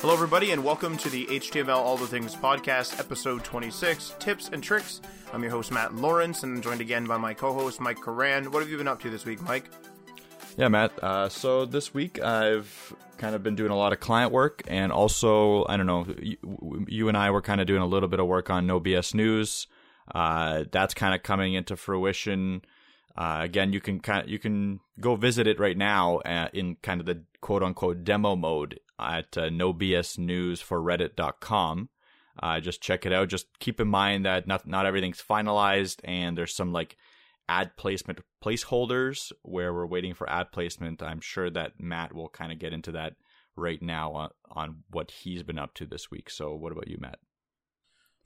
Hello, everybody, and welcome to the HTML All the Things podcast, episode 26 Tips and Tricks. I'm your host, Matt Lawrence, and I'm joined again by my co host, Mike Karan. What have you been up to this week, Mike? Yeah, Matt. Uh, so this week I've kind of been doing a lot of client work, and also I don't know, you, you and I were kind of doing a little bit of work on No BS News. Uh, that's kind of coming into fruition. Uh, again, you can kind of, you can go visit it right now uh, in kind of the quote unquote demo mode at uh, nobsnewsforreddit.com. Uh, just check it out. Just keep in mind that not not everything's finalized, and there's some like ad placement placeholders where we're waiting for ad placement. I'm sure that Matt will kind of get into that right now on, on what he's been up to this week. So, what about you, Matt?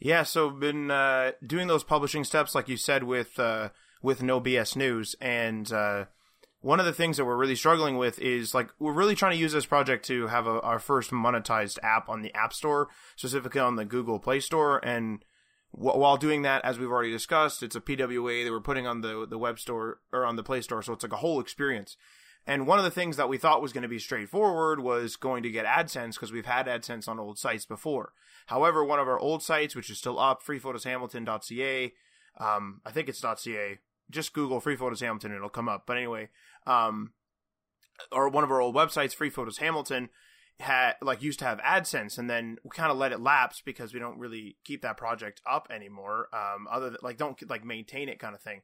Yeah, so been uh, doing those publishing steps, like you said, with uh, with No BS News, and uh, one of the things that we're really struggling with is like we're really trying to use this project to have a, our first monetized app on the App Store, specifically on the Google Play Store, and w- while doing that, as we've already discussed, it's a PWA that we're putting on the the web store or on the Play Store, so it's like a whole experience. And one of the things that we thought was going to be straightforward was going to get AdSense because we've had AdSense on old sites before. However, one of our old sites, which is still up, freephotoshamilton.ca, um, I think it's .ca. Just Google Free Photos Hamilton, it'll come up. But anyway, um, or one of our old websites, Free Photos Hamilton, had like used to have AdSense, and then we kind of let it lapse because we don't really keep that project up anymore. Um, other than like don't like maintain it kind of thing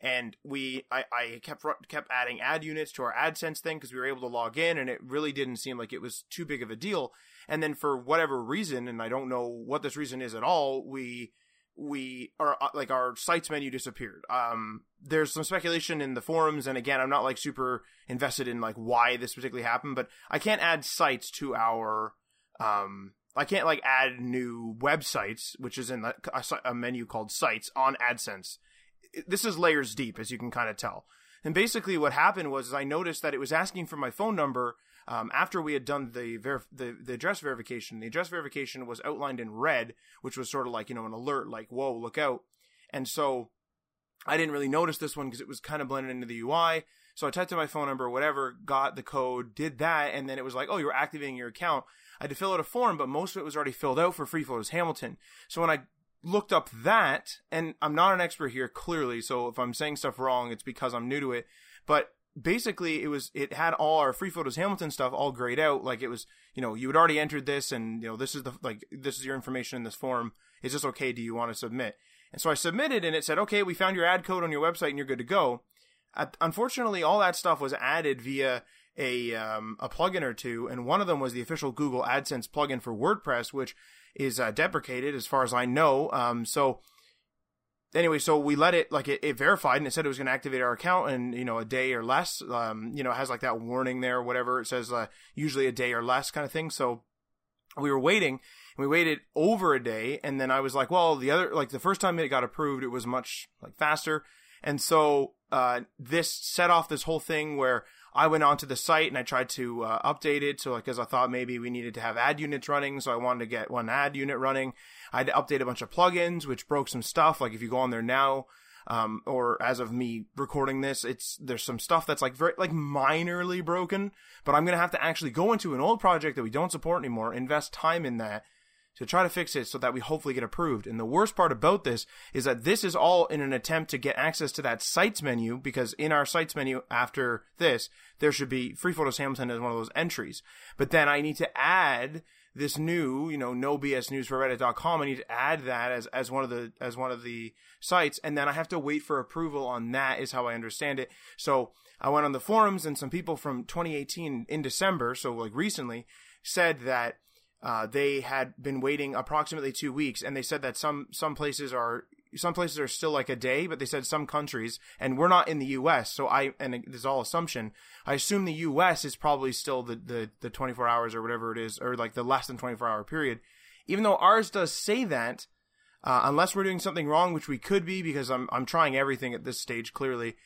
and we I, I kept kept adding ad units to our AdSense thing because we were able to log in, and it really didn't seem like it was too big of a deal. And then for whatever reason, and I don't know what this reason is at all, we we are uh, like our sites menu disappeared. Um, there's some speculation in the forums, and again, I'm not like super invested in like why this particularly happened, but I can't add sites to our um. I can't like add new websites, which is in a, a menu called sites on AdSense this is layers deep, as you can kind of tell. And basically, what happened was I noticed that it was asking for my phone number um, after we had done the, the the address verification. The address verification was outlined in red, which was sort of like you know an alert, like "Whoa, look out!" And so I didn't really notice this one because it was kind of blended into the UI. So I typed in my phone number, whatever, got the code, did that, and then it was like, "Oh, you're activating your account." I had to fill out a form, but most of it was already filled out for Free Photos Hamilton. So when I looked up that, and I'm not an expert here, clearly. So if I'm saying stuff wrong, it's because I'm new to it. But basically, it was it had all our free photos Hamilton stuff all grayed out. Like it was, you know, you had already entered this, and you know, this is the like this is your information in this form. Is this okay? Do you want to submit? And so I submitted, and it said, okay, we found your ad code on your website, and you're good to go. unfortunately, all that stuff was added via a um, a plugin or two, and one of them was the official Google AdSense plugin for WordPress, which is uh, deprecated as far as I know. Um, so anyway, so we let it like it, it verified and it said it was going to activate our account in you know a day or less. Um, you know, it has like that warning there, whatever it says, uh, usually a day or less kind of thing. So we were waiting. We waited over a day, and then I was like, well, the other like the first time it got approved, it was much like faster, and so uh, this set off this whole thing where I went onto the site and I tried to uh, update it. So, like, because I thought maybe we needed to have ad units running, so I wanted to get one ad unit running. I had to update a bunch of plugins, which broke some stuff. Like if you go on there now, um, or as of me recording this, it's there's some stuff that's like very like minorly broken. But I'm gonna have to actually go into an old project that we don't support anymore, invest time in that, to try to fix it so that we hopefully get approved. And the worst part about this is that this is all in an attempt to get access to that sites menu because in our sites menu after this, there should be Free Photos Hamilton as one of those entries. But then I need to add this new, you know, no BS news for reddit.com. I need to add that as, as one of the, as one of the sites. And then I have to wait for approval on that is how I understand it. So I went on the forums and some people from 2018 in December, so like recently, said that uh, they had been waiting approximately two weeks, and they said that some some places are some places are still like a day, but they said some countries, and we're not in the U.S., so I and this is all assumption. I assume the U.S. is probably still the the the 24 hours or whatever it is, or like the less than 24 hour period. Even though ours does say that, uh, unless we're doing something wrong, which we could be, because I'm I'm trying everything at this stage. Clearly,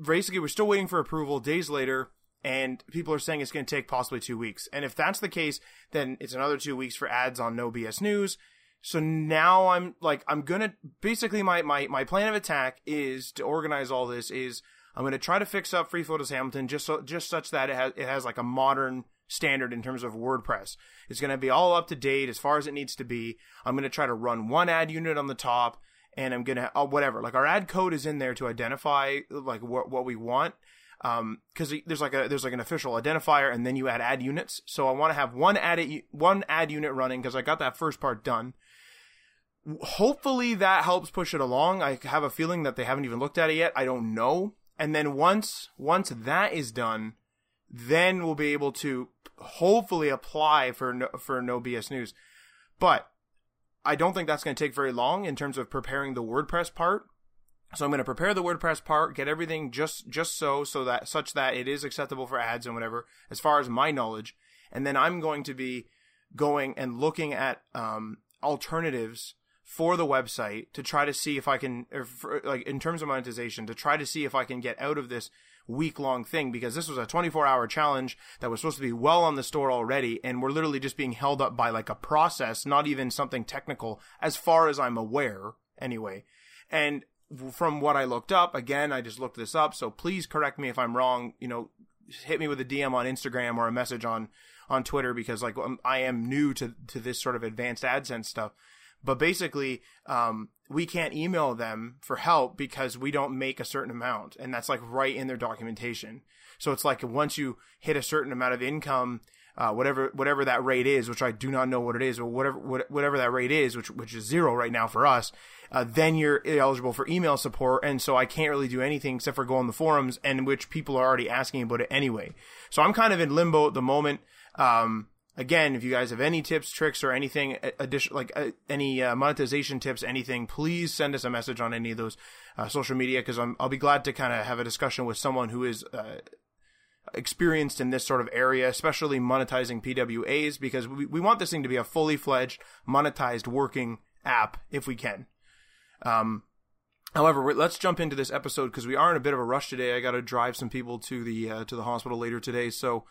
basically, we're still waiting for approval. Days later, and people are saying it's going to take possibly two weeks. And if that's the case, then it's another two weeks for ads on No BS News. So now I'm like I'm gonna basically my my my plan of attack is to organize all this is I'm gonna try to fix up Free Photos Hamilton just so just such that it has it has like a modern standard in terms of WordPress. It's gonna be all up to date as far as it needs to be. I'm gonna try to run one ad unit on the top, and I'm gonna uh, whatever like our ad code is in there to identify like what what we want um because there's like a there's like an official identifier and then you add ad units. So i want to have one ad one ad unit running because i got that first part done. Hopefully that helps push it along. I have a feeling that they haven't even looked at it yet. I don't know. And then once once that is done then we'll be able to hopefully apply for no, for no bs news. But i don't think that's going to take very long in terms of preparing the wordpress part so I'm going to prepare the WordPress part, get everything just just so so that such that it is acceptable for ads and whatever, as far as my knowledge, and then I'm going to be going and looking at um, alternatives for the website to try to see if I can, for, like in terms of monetization, to try to see if I can get out of this week long thing because this was a 24 hour challenge that was supposed to be well on the store already, and we're literally just being held up by like a process, not even something technical, as far as I'm aware, anyway. And from what I looked up, again, I just looked this up, so please correct me if I'm wrong. You know, hit me with a DM on Instagram or a message on on Twitter because like I'm, I am new to to this sort of advanced AdSense stuff. But basically, um, we can't email them for help because we don't make a certain amount, and that's like right in their documentation. So it's like once you hit a certain amount of income, uh, whatever whatever that rate is, which I do not know what it is, or whatever whatever that rate is, which which is zero right now for us, uh, then you're eligible for email support. And so I can't really do anything except for go on the forums, and which people are already asking about it anyway. So I'm kind of in limbo at the moment. Um, again, if you guys have any tips, tricks, or anything addition, like uh, any uh, monetization tips, anything, please send us a message on any of those uh, social media because I'll be glad to kind of have a discussion with someone who is uh, experienced in this sort of area, especially monetizing PWAs, because we, we want this thing to be a fully fledged, monetized, working app if we can. Um, however, let's jump into this episode because we are in a bit of a rush today. I got to drive some people to the uh, to the hospital later today, so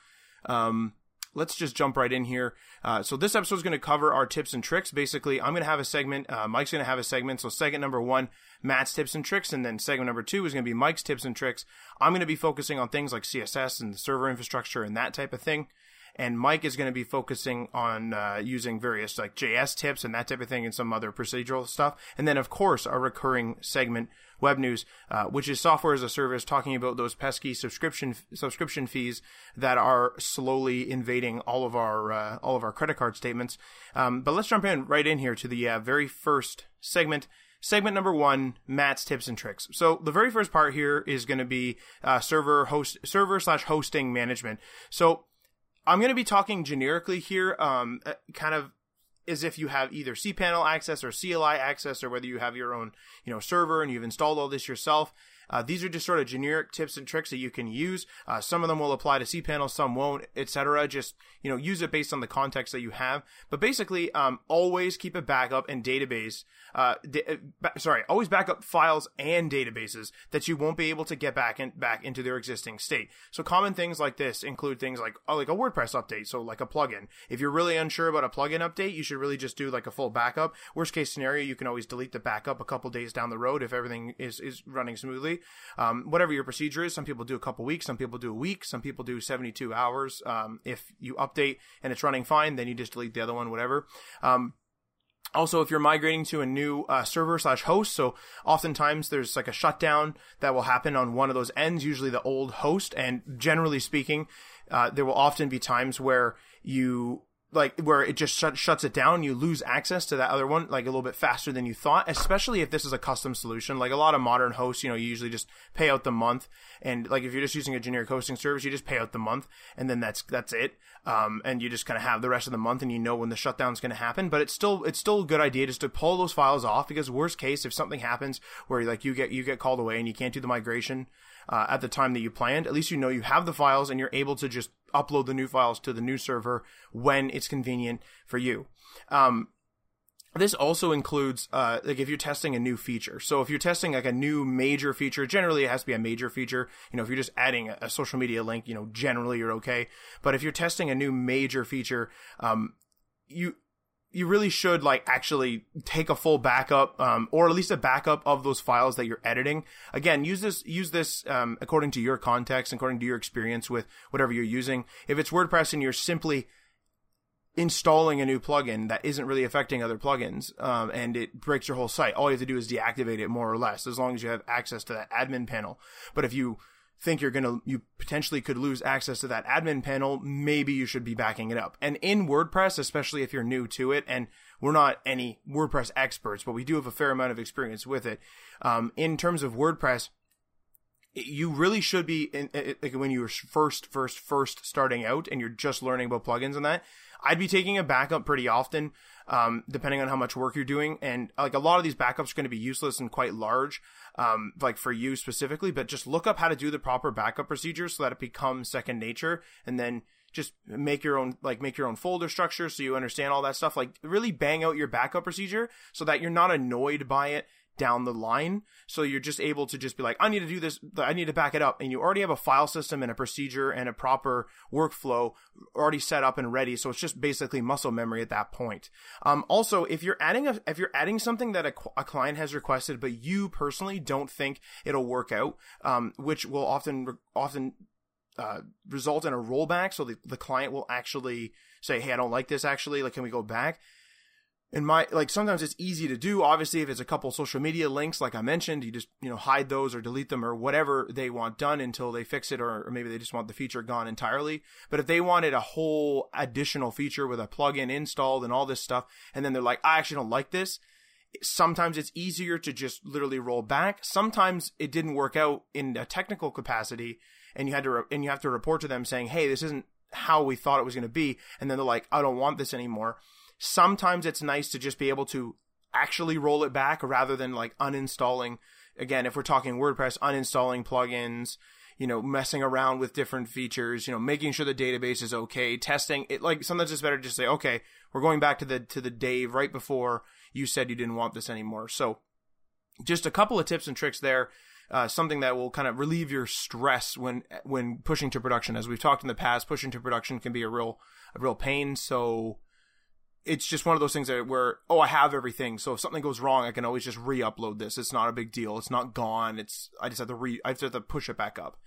um, let's just jump right in here. Uh, so this episode is going to cover our tips and tricks. Basically, I'm going to have a segment. Uh, Mike's going to have a segment. So segment number one, Matt's tips and tricks, and then segment number two is going to be Mike's tips and tricks. I'm going to be focusing on things like CSS and the server infrastructure and that type of thing and Mike is going to be focusing on uh, using various like JS tips and that type of thing and some other procedural stuff. And then, of course, our recurring segment, Web News, uh, which is software as a service, talking about those pesky subscription subscription fees that are slowly invading all of our uh, all of our credit card statements. Um, but let's jump in right in here to the uh, very first segment segment number one matt's tips and tricks so the very first part here is going to be uh, server host server slash hosting management so I'm going to be talking generically here, um, uh, kind of as if you have either cPanel access or CLI access, or whether you have your own, you know, server and you've installed all this yourself. Uh, these are just sort of generic tips and tricks that you can use. Uh, some of them will apply to cPanel, some won't, etc. Just you know, use it based on the context that you have. But basically, um, always keep a backup and database. Uh, uh sorry, always backup files and databases that you won't be able to get back in, back into their existing state. So common things like this include things like oh, like a WordPress update, so like a plugin. If you're really unsure about a plugin update, you should really just do like a full backup. Worst case scenario, you can always delete the backup a couple days down the road if everything is is running smoothly. Um, whatever your procedure is, some people do a couple weeks, some people do a week, some people do 72 hours. Um, if you update and it's running fine, then you just delete the other one, whatever. Um, also, if you're migrating to a new uh, server slash host, so oftentimes there's like a shutdown that will happen on one of those ends, usually the old host. And generally speaking, uh, there will often be times where you like where it just shut, shuts it down you lose access to that other one like a little bit faster than you thought especially if this is a custom solution. Like a lot of modern hosts you know you usually just pay out the month and like if you're just using a generic hosting service you just pay out the month and then that's that's it. Um, and you just kind of have the rest of the month and you know when the shutdown's going to happen but it's still it's still a good idea just to pull those files off because worst case if something happens where like you get you get called away and you can't do the migration uh, at the time that you planned, at least you know you have the files and you're able to just upload the new files to the new server when it's convenient for you. Um, this also includes uh, like if you're testing a new feature. So if you're testing like a new major feature generally it has to be a major feature. You know if you're just adding a, social media link you know generally you're okay. But if you're testing a new major feature um, you you really should like actually take a full backup, um, or at least a backup of those files that you're editing. Again, use this use this um, according to your context, according to your experience with whatever you're using. If it's WordPress and you're simply installing a new plugin that isn't really affecting other plugins, um, and it breaks your whole site, all you have to do is deactivate it more or less, as long as you have access to that admin panel. But if you think you're gonna, you potentially could lose access to that admin panel, maybe you should be backing it up. And in WordPress, especially if you're new to it, and we're not any WordPress experts, but we do have a fair amount of experience with it. Um, in terms of WordPress, you really should be in, like when you're first, first, first starting out and you're just learning about plugins and that. I'd be taking a backup pretty often, um, depending on how much work you're doing. And like a lot of these backups are going to be useless and quite large, um, like for you specifically, but just look up how to do the proper backup procedures so that it becomes second nature and then just make your own like make your own folder structure so you understand all that stuff like really bang out your backup procedure so that you're not annoyed by it down the line. So you're just able to just be like, I need to do this. I need to back it up. And you already have a file system and a procedure and a proper workflow already set up and ready. So it's just basically muscle memory at that point. Um, also, if you're adding a, if you're adding something that a, a client has requested, but you personally don't think it'll work out, um, which will often, often, uh, result in a rollback. So the, the client will actually say, Hey, I don't like this actually. Like, can we go back? In my like sometimes it's easy to do obviously if it's a couple social media links like i mentioned you just you know hide those or delete them or whatever they want done until they fix it or, or maybe they just want the feature gone entirely. But if they wanted a whole additional feature with a plugin installed and all this stuff and then they're like i actually don't like this sometimes it's easier to just literally roll back. Sometimes it didn't work out in a technical capacity and you had to re- and you have to report to them saying hey this isn't how we thought it was going to be and then they're like i don't want this anymore Sometimes it's nice to just be able to actually roll it back rather than like uninstalling. Again, if we're talking WordPress, uninstalling plugins, you know, messing around with different features, you know, making sure the database is okay, testing it. Like sometimes it's better to just say, okay, we're going back to the to the Dave right before you said you didn't want this anymore. So, just a couple of tips and tricks there. Uh, something that will kind of relieve your stress when when pushing to production. As we've talked in the past, pushing to production can be a real a real pain. So it's just one of those things that where oh I have everything, so if something goes wrong, I can always just re-upload this. It's not a big deal. It's not gone. It's I just have to re I just have to push it back up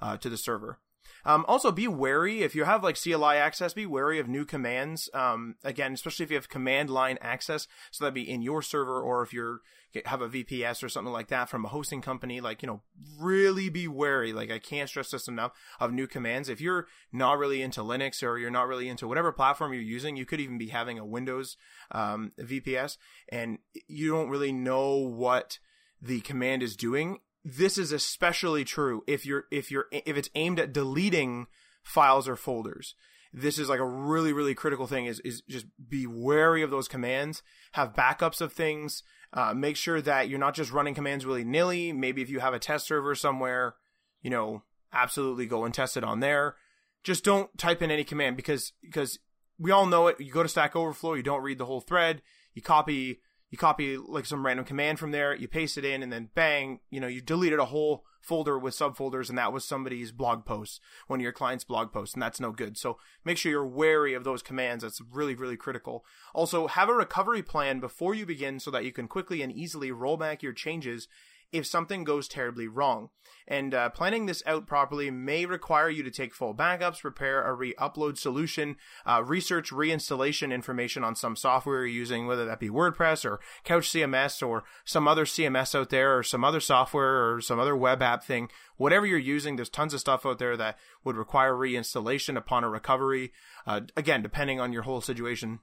uh, to the server. Um, also, be wary if you have like CLI access. Be wary of new commands. Um, again, especially if you have command line access, so that'd be in your server, or if you're have a VPS or something like that from a hosting company. Like you know, really be wary. Like I can't stress this enough of new commands. If you're not really into Linux or you're not really into whatever platform you're using, you could even be having a Windows um, VPS, and you don't really know what the command is doing this is especially true if you're if you're if it's aimed at deleting files or folders. This is like a really really critical thing is is just be wary of those commands. Have backups of things. Uh, make sure that you're not just running commands willy nilly. Maybe if you have a test server somewhere you know absolutely go and test it on there. Just don't type in any command because because we all know it. You go to stack overflow you don't read the whole thread. You copy you copy like some random command from there, you paste it in, and then bang, you know, you deleted a whole folder with subfolders, and that was somebody's blog post, one of your client's blog posts, and that's no good. So make sure you're wary of those commands. That's really, really critical. Also, have a recovery plan before you begin so that you can quickly and easily roll back your changes if something goes terribly wrong. And uh, planning this out properly may require you to take full backups, prepare a re-upload solution, uh, research reinstallation information on some software you're using, whether that be WordPress or Couch CMS or some other CMS out there or some other software or some other web app thing. Whatever you're using, there's tons of stuff out there that would require reinstallation upon a recovery. Uh, again, depending on your whole situation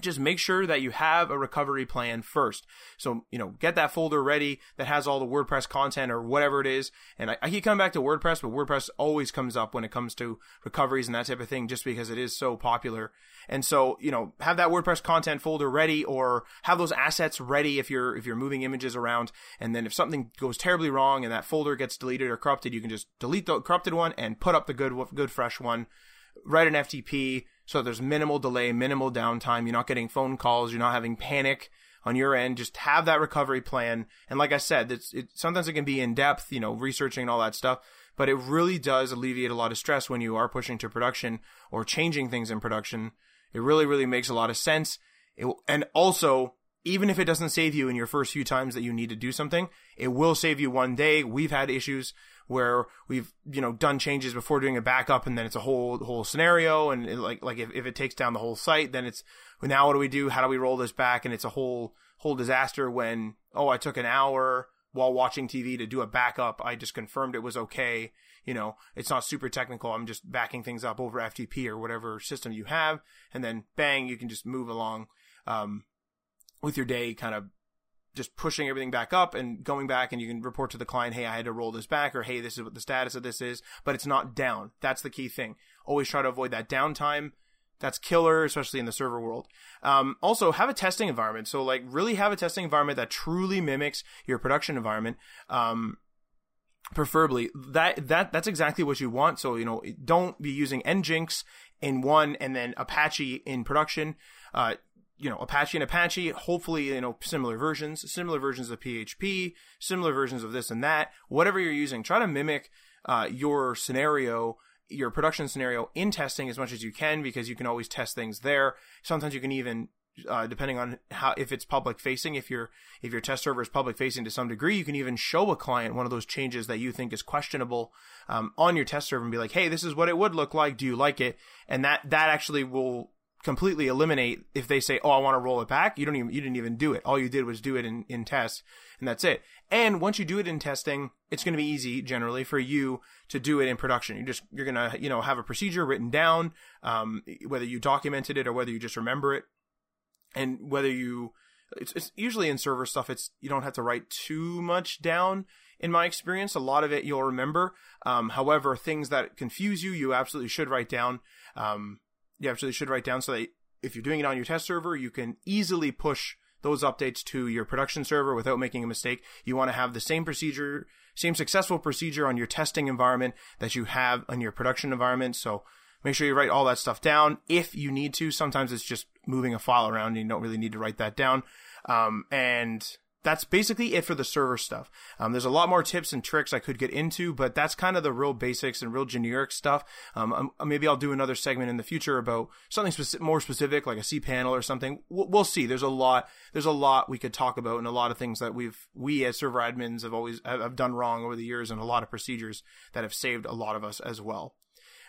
just make sure that you have a recovery plan first. So, you know, get that folder ready that has all the WordPress content or whatever it is. And I, I, keep coming back to WordPress, but WordPress always comes up when it comes to recoveries and that type of thing just because it is so popular. And so, you know, have that WordPress content folder ready or have those assets ready if you're, if you're moving images around. And then if something goes terribly wrong and that folder gets deleted or corrupted, you can just delete the corrupted one and put up the good, good fresh one. Write an FTP so there's minimal delay, minimal downtime. You're not getting phone calls. You're not having panic on your end. Just have that recovery plan. And like I said, it's, it, sometimes it can be in depth, you know, researching and all that stuff, but it really does alleviate a lot of stress when you are pushing to production or changing things in production. It really, really makes a lot of sense. It and also, even if it doesn't save you in your first few times that you need to do something, it will save you one day. We've had issues where we've, you know, done changes before doing a backup and then it's a whole, whole scenario. And it, like, like if, if it takes down the whole site, then it's, well, now what do we do? How do we roll this back? And it's a whole, whole disaster when, oh, I took an hour while watching TV to do a backup. I just confirmed it was okay. You know, it's not super technical. I'm just backing things up over FTP or whatever system you have. And then bang, you can just move along, um, with your day kind of just pushing everything back up and going back and you can report to the client, hey, I had to roll this back or hey, this is what the status of this is, but it's not down. That's the key thing. Always try to avoid that downtime. That's killer, especially in the server world. Um, also, have a testing environment. So, like, really have a testing environment that truly mimics your production environment. Um, preferably that that that's exactly what you want. So, you know, don't be using Nginx in one and then Apache in production. Uh, you know, Apache and Apache, hopefully, you know, similar versions, similar versions of PHP, similar versions of this and that, whatever you're using, try to mimic, uh, your scenario, your production scenario in testing as much as you can because you can always test things there. Sometimes you can even, uh, depending on how, if it's public facing, if your, if your test server is public facing to some degree, you can even show a client one of those changes that you think is questionable, um, on your test server and be like, Hey, this is what it would look like. Do you like it? And that, that actually will, completely eliminate if they say, "Oh, I want to roll it back." You don't even you didn't even do it. All you did was do it in in test, and that's it. And once you do it in testing, it's going to be easy generally for you to do it in production. You just you're gonna you know have a procedure written down, um, whether you documented it or whether you just remember it, and whether you it's, it's usually in server stuff. It's you don't have to write too much down in my experience. A lot of it you'll remember. Um, however, things that confuse you, you absolutely should write down. Um, you actually should write down so that if you're doing it on your test server, you can easily push those updates to your production server without making a mistake. You want to have the same procedure, same successful procedure on your testing environment that you have on your production environment. So make sure you write all that stuff down if you need to. Sometimes it's just moving a file around and you don't really need to write that down. Um, and that's basically it for the server stuff. Um, there's a lot more tips and tricks I could get into, but that's kind of the real basics and real generic stuff. Um, um maybe I'll do another segment in the future about something speci- more specific, like a cPanel or something. We'll, we'll, see. There's a lot. There's a lot we could talk about, and a lot of things that we've we as server admins have always have done wrong over the years, and a lot of procedures that have saved a lot of us as well.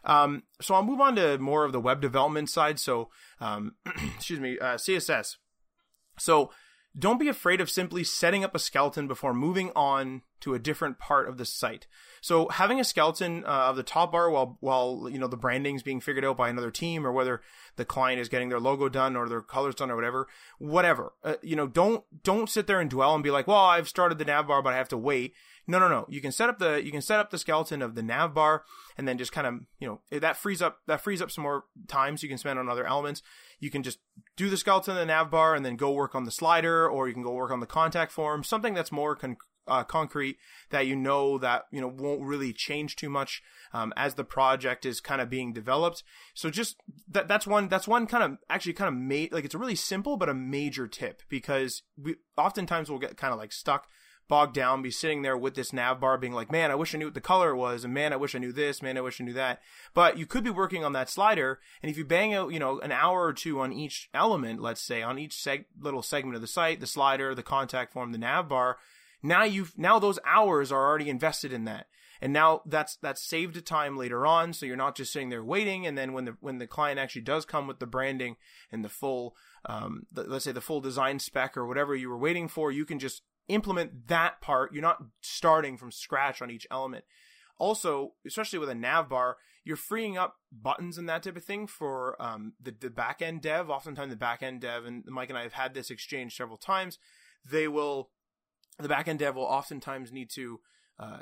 Um, so I'll move on to more of the web development side. So, um, excuse me, uh, CSS. So don't be afraid of simply setting up a skeleton before moving on to a different part of the site. So having a skeleton uh, of the top bar while while you know the branding is being figured out by another team, or whether the client is getting their logo done or their colors done or whatever, whatever. Uh, you know, don't don't sit there and dwell and be like, well, I've started the nav bar, but I have to wait. No, no, no. You can set up the you can set up the skeleton of the nav bar and then just kind of you know that frees up that frees up some more time so you can spend on other elements. You can just do the skeleton of the nav bar and then go work on the slider, or you can go work on the contact form, something that's more con- uh, concrete that you know that you know won't really change too much um, as the project is kind of being developed. So just that that's one that's one kind of actually kind of made like it's a really simple but a major tip because we oftentimes we'll get kind of like stuck bogged down, be sitting there with this nav bar being like, man, I wish I knew what the color was, and man, I wish I knew this, man, I wish I knew that. But you could be working on that slider, and if you bang out, you know, an hour or two on each element, let's say, on each seg- little segment of the site, the slider, the contact form, the nav bar, now you've, now those hours are already invested in that. And now that's, that's saved a time later on. So you're not just sitting there waiting. And then when the, when the client actually does come with the branding and the full, um, the, let's say the full design spec or whatever you were waiting for, you can just implement that part. You're not starting from scratch on each element. Also, especially with a nav bar, you're freeing up buttons and that type of thing for um, the, the back end dev. Oftentimes, the back end dev, and Mike and I have had this exchange several times, they will, the backend dev will oftentimes need to uh,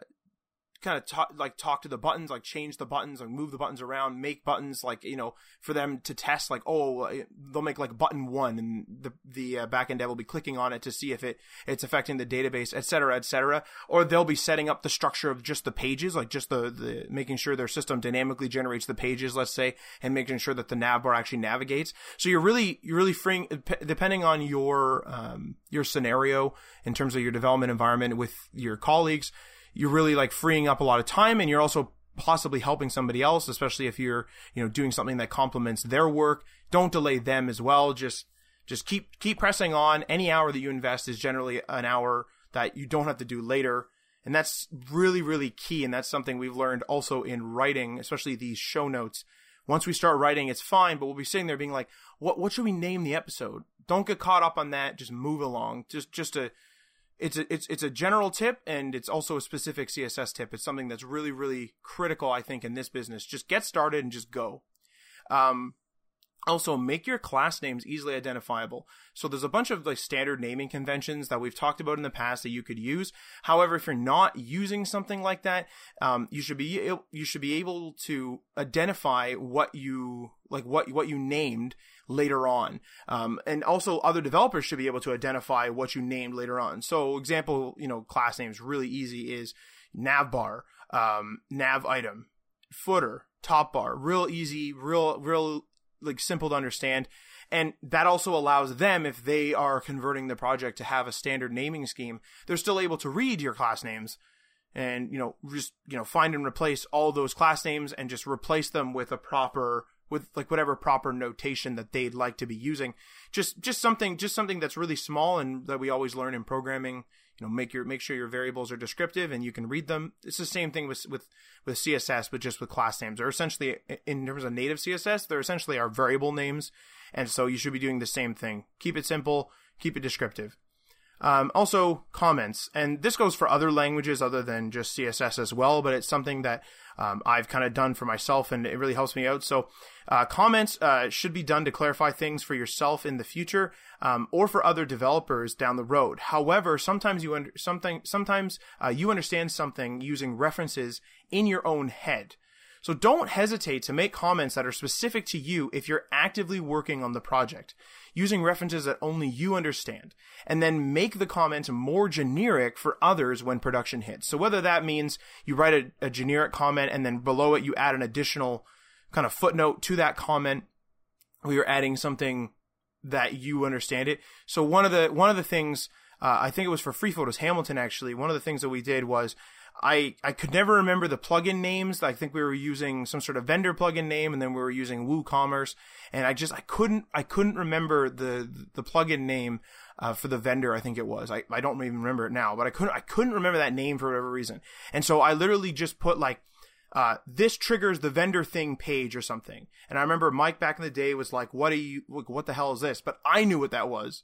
kind of talk like talk to the buttons like change the buttons like move the buttons around make buttons like you know for them to test like oh uh, they'll make like button one and the the uh, backend dev will be clicking on it to see if it it's affecting the database etc etc or they'll be setting up the structure of just the pages like just the the making sure their system dynamically generates the pages let's say and making sure that the nav bar actually navigates. So you're really you're really freeing depending on your um your scenario in terms of your development environment with your colleagues you're really like freeing up a lot of time and you're also possibly helping somebody else, especially if you're, you know, doing something that complements their work. Don't delay them as well. Just just keep keep pressing on. Any hour that you invest is generally an hour that you don't have to do later. And that's really, really key. And that's something we've learned also in writing, especially these show notes. Once we start writing, it's fine, but we'll be sitting there being like, what, what should we name the episode? Don't get caught up on that. Just move along. Just, just a, it's a, it's, it's a general tip and it's also a specific CSS tip. It's something that's really, really critical, I think, in this business. Just get started and just go. Um, also, make your class names easily identifiable. So there's a bunch of like standard naming conventions that we've talked about in the past that you could use. However, if you're not using something like that, um, you should be you should be able to identify what you like what what you named later on. Um, and also other developers should be able to identify what you named later on. So example, you know, class names really easy is navbar, um, nav item, footer, top bar, real easy, real real like simple to understand. And that also allows them, if they are converting the project to have a standard naming scheme, they're still able to read your class names and, you know, just, you know, find and replace all those class names and just replace them with a proper, with like whatever proper notation that they'd like to be using. Just, just something, just something that's really small and that we always learn in programming. You know make your make sure your variables are descriptive and you can read them. It's the same thing with with with css but just with class names. They're essentially in terms of native css they're essentially our variable names. And so you should be doing the same thing. Keep it simple keep it descriptive um, also comments and this goes for other languages other than just css as well but it's something that um, I've kind of done for myself, and it really helps me out. So, uh, comments uh, should be done to clarify things for yourself in the future, um, or for other developers down the road. However, sometimes you under- something sometimes uh, you understand something using references in your own head. So don't hesitate to make comments that are specific to you if you're actively working on the project, using references that only you understand, and then make the comment more generic for others when production hits. So whether that means you write a, a generic comment and then below it you add an additional kind of footnote to that comment, or you're adding something that you understand it. So one of the one of the things uh, I think it was for Free Photos Hamilton actually. One of the things that we did was I I could never remember the plugin names. I think we were using some sort of vendor plugin name, and then we were using WooCommerce, and I just I couldn't I couldn't remember the the plugin name uh, for the vendor. I think it was. I I don't even remember it now, but I couldn't I couldn't remember that name for whatever reason, and so I literally just put like. Uh, this triggers the vendor thing page or something. And I remember Mike back in the day was like, what are you, what the hell is this? But I knew what that was.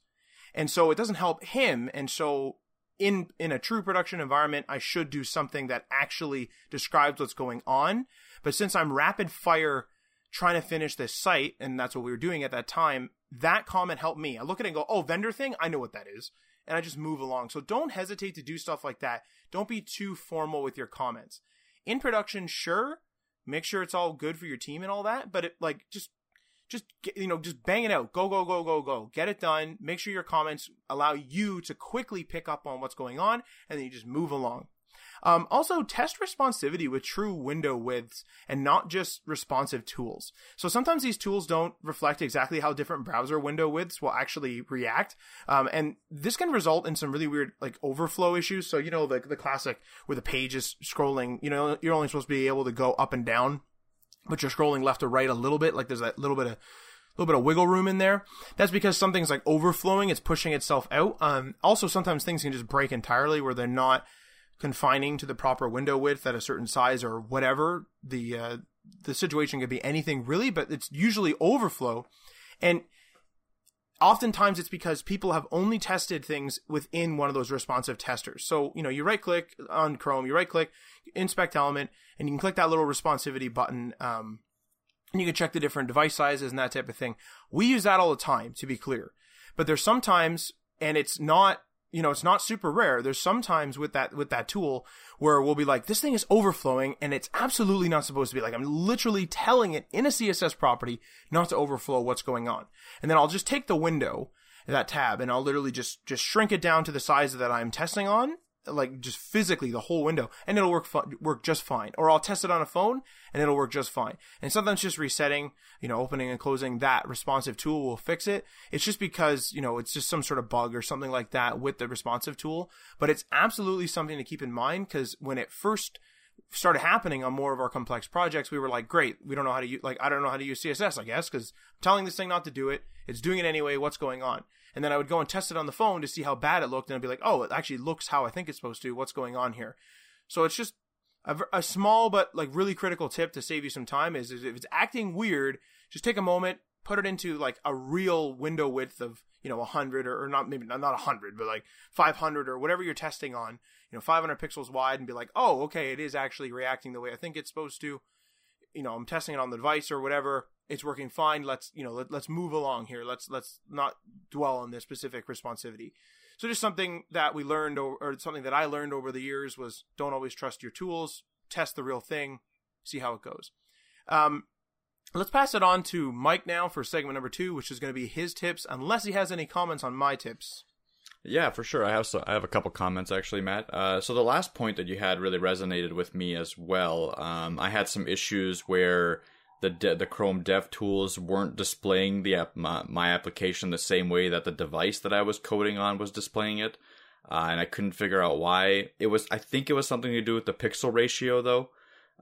And so it doesn't help him. And so in in a true production environment, I should do something that actually describes what's going on. But since I'm rapid fire trying to finish this site, and that's what we were doing at that time, that comment helped me. I look at it and go, "Oh, vendor thing, I know what that is," and I just move along. So don't hesitate to do stuff like that. Don't be too formal with your comments. In production, sure, make sure it's all good for your team and all that, but it like just just get, you know just bang it out go go go go go get it done make sure your comments allow you to quickly pick up on what's going on and then you just move along um, also, test responsivity with true window widths and not just responsive tools. So sometimes these tools don't reflect exactly how different browser window widths will actually react. Um, and this can result in some really weird like overflow issues. So, you know, the, the classic where the page is scrolling, you know, you're only supposed to be able to go up and down but you're scrolling left or right a little bit, like there's a little bit of little bit of wiggle room in there. That's because something's like overflowing, it's pushing itself out. Um, also, sometimes things can just break entirely where they're not confining to the proper window width at a certain size or whatever. The uh, the situation could be anything really, but it's usually overflow. And oftentimes it's because people have only tested things within one of those responsive testers. So, you know, you right click on Chrome, you right click, inspect element, and you can click that little responsivity button. Um, and you can check the different device sizes and that type of thing. We use that all the time, to be clear. But there's sometimes, and it's not you know, it's not super rare. There's sometimes with that, with that tool where we'll be like, this thing is overflowing and it's absolutely not supposed to be like, I'm literally telling it in a CSS property not to overflow what's going on. And then I'll just take the window, that tab, and I'll literally just, just shrink it down to the size that I'm testing on like just physically the whole window and it'll work fu- work just fine. Or I'll test it on a phone and it'll work just fine. And sometimes just resetting you know opening and closing that responsive tool will fix it. It's just because you know it's just some sort of bug or something like that with the responsive tool. But it's absolutely something to keep in mind cuz when it first started happening on more of our complex projects, we were like, great, we don't know how to use, like, I don't know how to use CSS, I guess, because I'm telling this thing not to do it. It's doing it anyway. What's going on? And then I would go and test it on the phone to see how bad it looked. And I'd be like, oh, it actually looks how I think it's supposed to. What's going on here? So it's just a, a small but like really critical tip to save you some time is, is if it's acting weird, just take a moment, put it into like a real window width of, you know, 100 or, or not, maybe not 100, but like 500 or whatever you're testing on you know 500 pixels wide and be like oh okay it is actually reacting the way i think it's supposed to. You know i'm testing it on the device or whatever. It's working fine. Let's you know let, let's move along here. Let's let's not dwell on this specific responsivity. So just something that we learned or, or something that i learned over the years was don't always trust your tools. Test the real thing. See how it goes. Um, let's pass it on to mike now for segment number two which is going to be his tips unless he has any comments on my tips yeah, for sure. I have so, I have a couple comments actually, Matt. Uh, so the last point that you had really resonated with me as well. Um, I had some issues where the de- the Chrome Dev tools weren't displaying the app- my, my, application the same way that the device that I was coding on was displaying it, uh, and I couldn't figure out why. It was I think it was something to do with the pixel ratio though.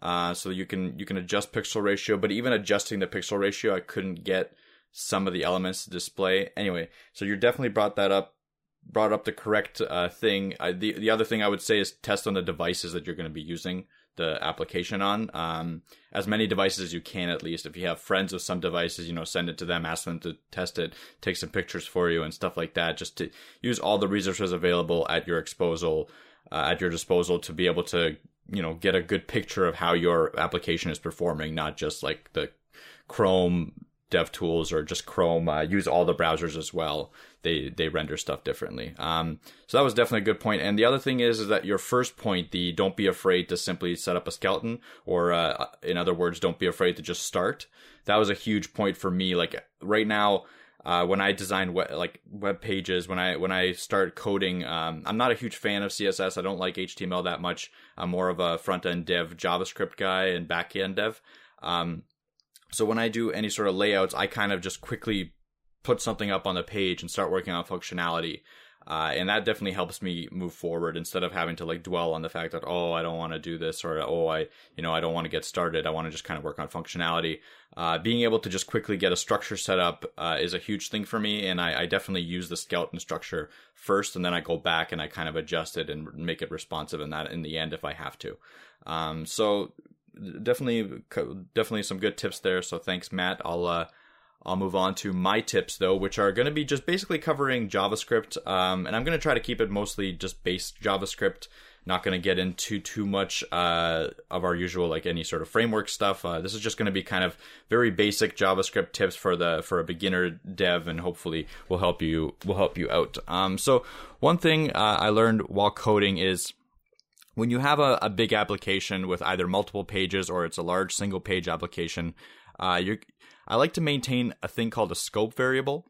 Uh, so you can you can adjust pixel ratio, but even adjusting the pixel ratio, I couldn't get some of the elements to display. Anyway, so you definitely brought that up brought up the correct uh, thing. I, the the other thing I would say is test on the devices that you're going to be using the application on. Um, as many devices as you can, at least. If you have friends with some devices, you know, send it to them, ask them to test it, take some pictures for you, and stuff like that. Just to use all the resources available at your disposal, uh, at your disposal to be able to, you know, get a good picture of how your application is performing, not just like the Chrome dev tools or just Chrome. Uh, use all the browsers as well they they render stuff differently. Um, so that was definitely a good point. And the other thing is, is that your first point, the don't be afraid to simply set up a skeleton, or uh, in other words, don't be afraid to just start. That was a huge point for me. Like right now. Uh, when I design web, like web pages, when I when I start coding, um, I'm not a huge fan of CSS. I don't like HTML that much. I'm more of a front end dev, JavaScript guy, and back end dev. Um, so when I do any sort of layouts, I kind of just quickly put something up on the page and start working on functionality. Uh, and that definitely helps me move forward instead of having to like dwell on the fact that oh I don't want to do this or oh I you know I don't want to get started I want to just kind of work on functionality. Uh, being able to just quickly get a structure set up uh, is a huge thing for me, and I, I, definitely use the skeleton structure first, and then I go back and I kind of adjust it and make it responsive in that in the end if I have to. Um, so definitely definitely some good tips there. So thanks Matt. I'll uh, I'll move on to my tips though, which are going to be just basically covering JavaScript. Um, and I'm going to try to keep it mostly just base JavaScript. Not going to get into too much uh, of our usual like any sort of framework stuff. Uh, this is just going to be kind of very basic JavaScript tips for the for a beginner dev, and hopefully will help you will help you out. Um, so one thing uh, I learned while coding is when you have a, a, big application with either multiple pages or it's a large single page application, uh, you're I like to maintain a thing called a scope variable.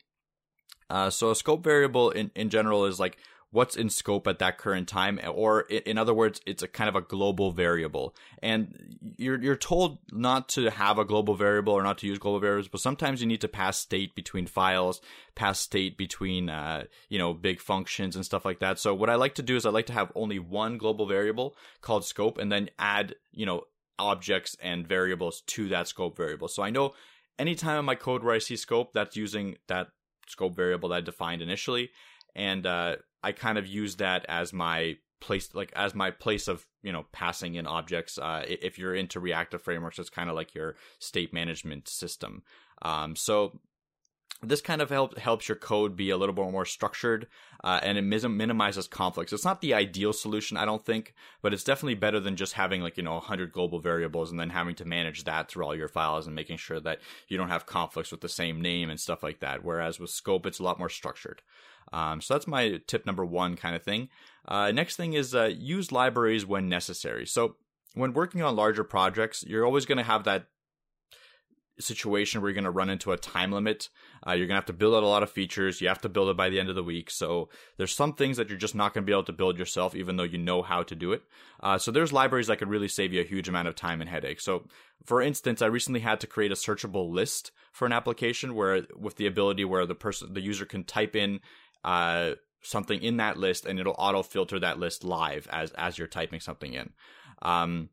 Uh, so a scope variable in, in general is like what's in scope at that current time, or in other words, it's a kind of a global variable. And you're you're told not to have a global variable or not to use global variables, but sometimes you need to pass state between files, pass state between uh, you know big functions and stuff like that. So what I like to do is I like to have only one global variable called scope, and then add you know objects and variables to that scope variable. So I know anytime in my code where I see scope, that's using that scope variable that I defined initially, and uh, I kind of use that as my place, like as my place of you know passing in objects. Uh, if you're into reactive frameworks, it's kind of like your state management system. Um, so this kind of help, helps your code be a little bit more structured uh, and it minimizes conflicts it's not the ideal solution i don't think but it's definitely better than just having like you know 100 global variables and then having to manage that through all your files and making sure that you don't have conflicts with the same name and stuff like that whereas with scope it's a lot more structured um, so that's my tip number one kind of thing uh, next thing is uh, use libraries when necessary so when working on larger projects you're always going to have that situation where you're going to run into a time limit. Uh, you're going to have to build out a lot of features. You have to build it by the end of the week. So there's some things that you're just not going to be able to build yourself, even though you know how to do it. Uh, so there's libraries that could really save you a huge amount of time and headache. So for instance, I recently had to create a searchable list for an application where with the ability where the person, the user can type in, uh, something in that list and it'll auto filter that list live as, as you're typing something in. Um,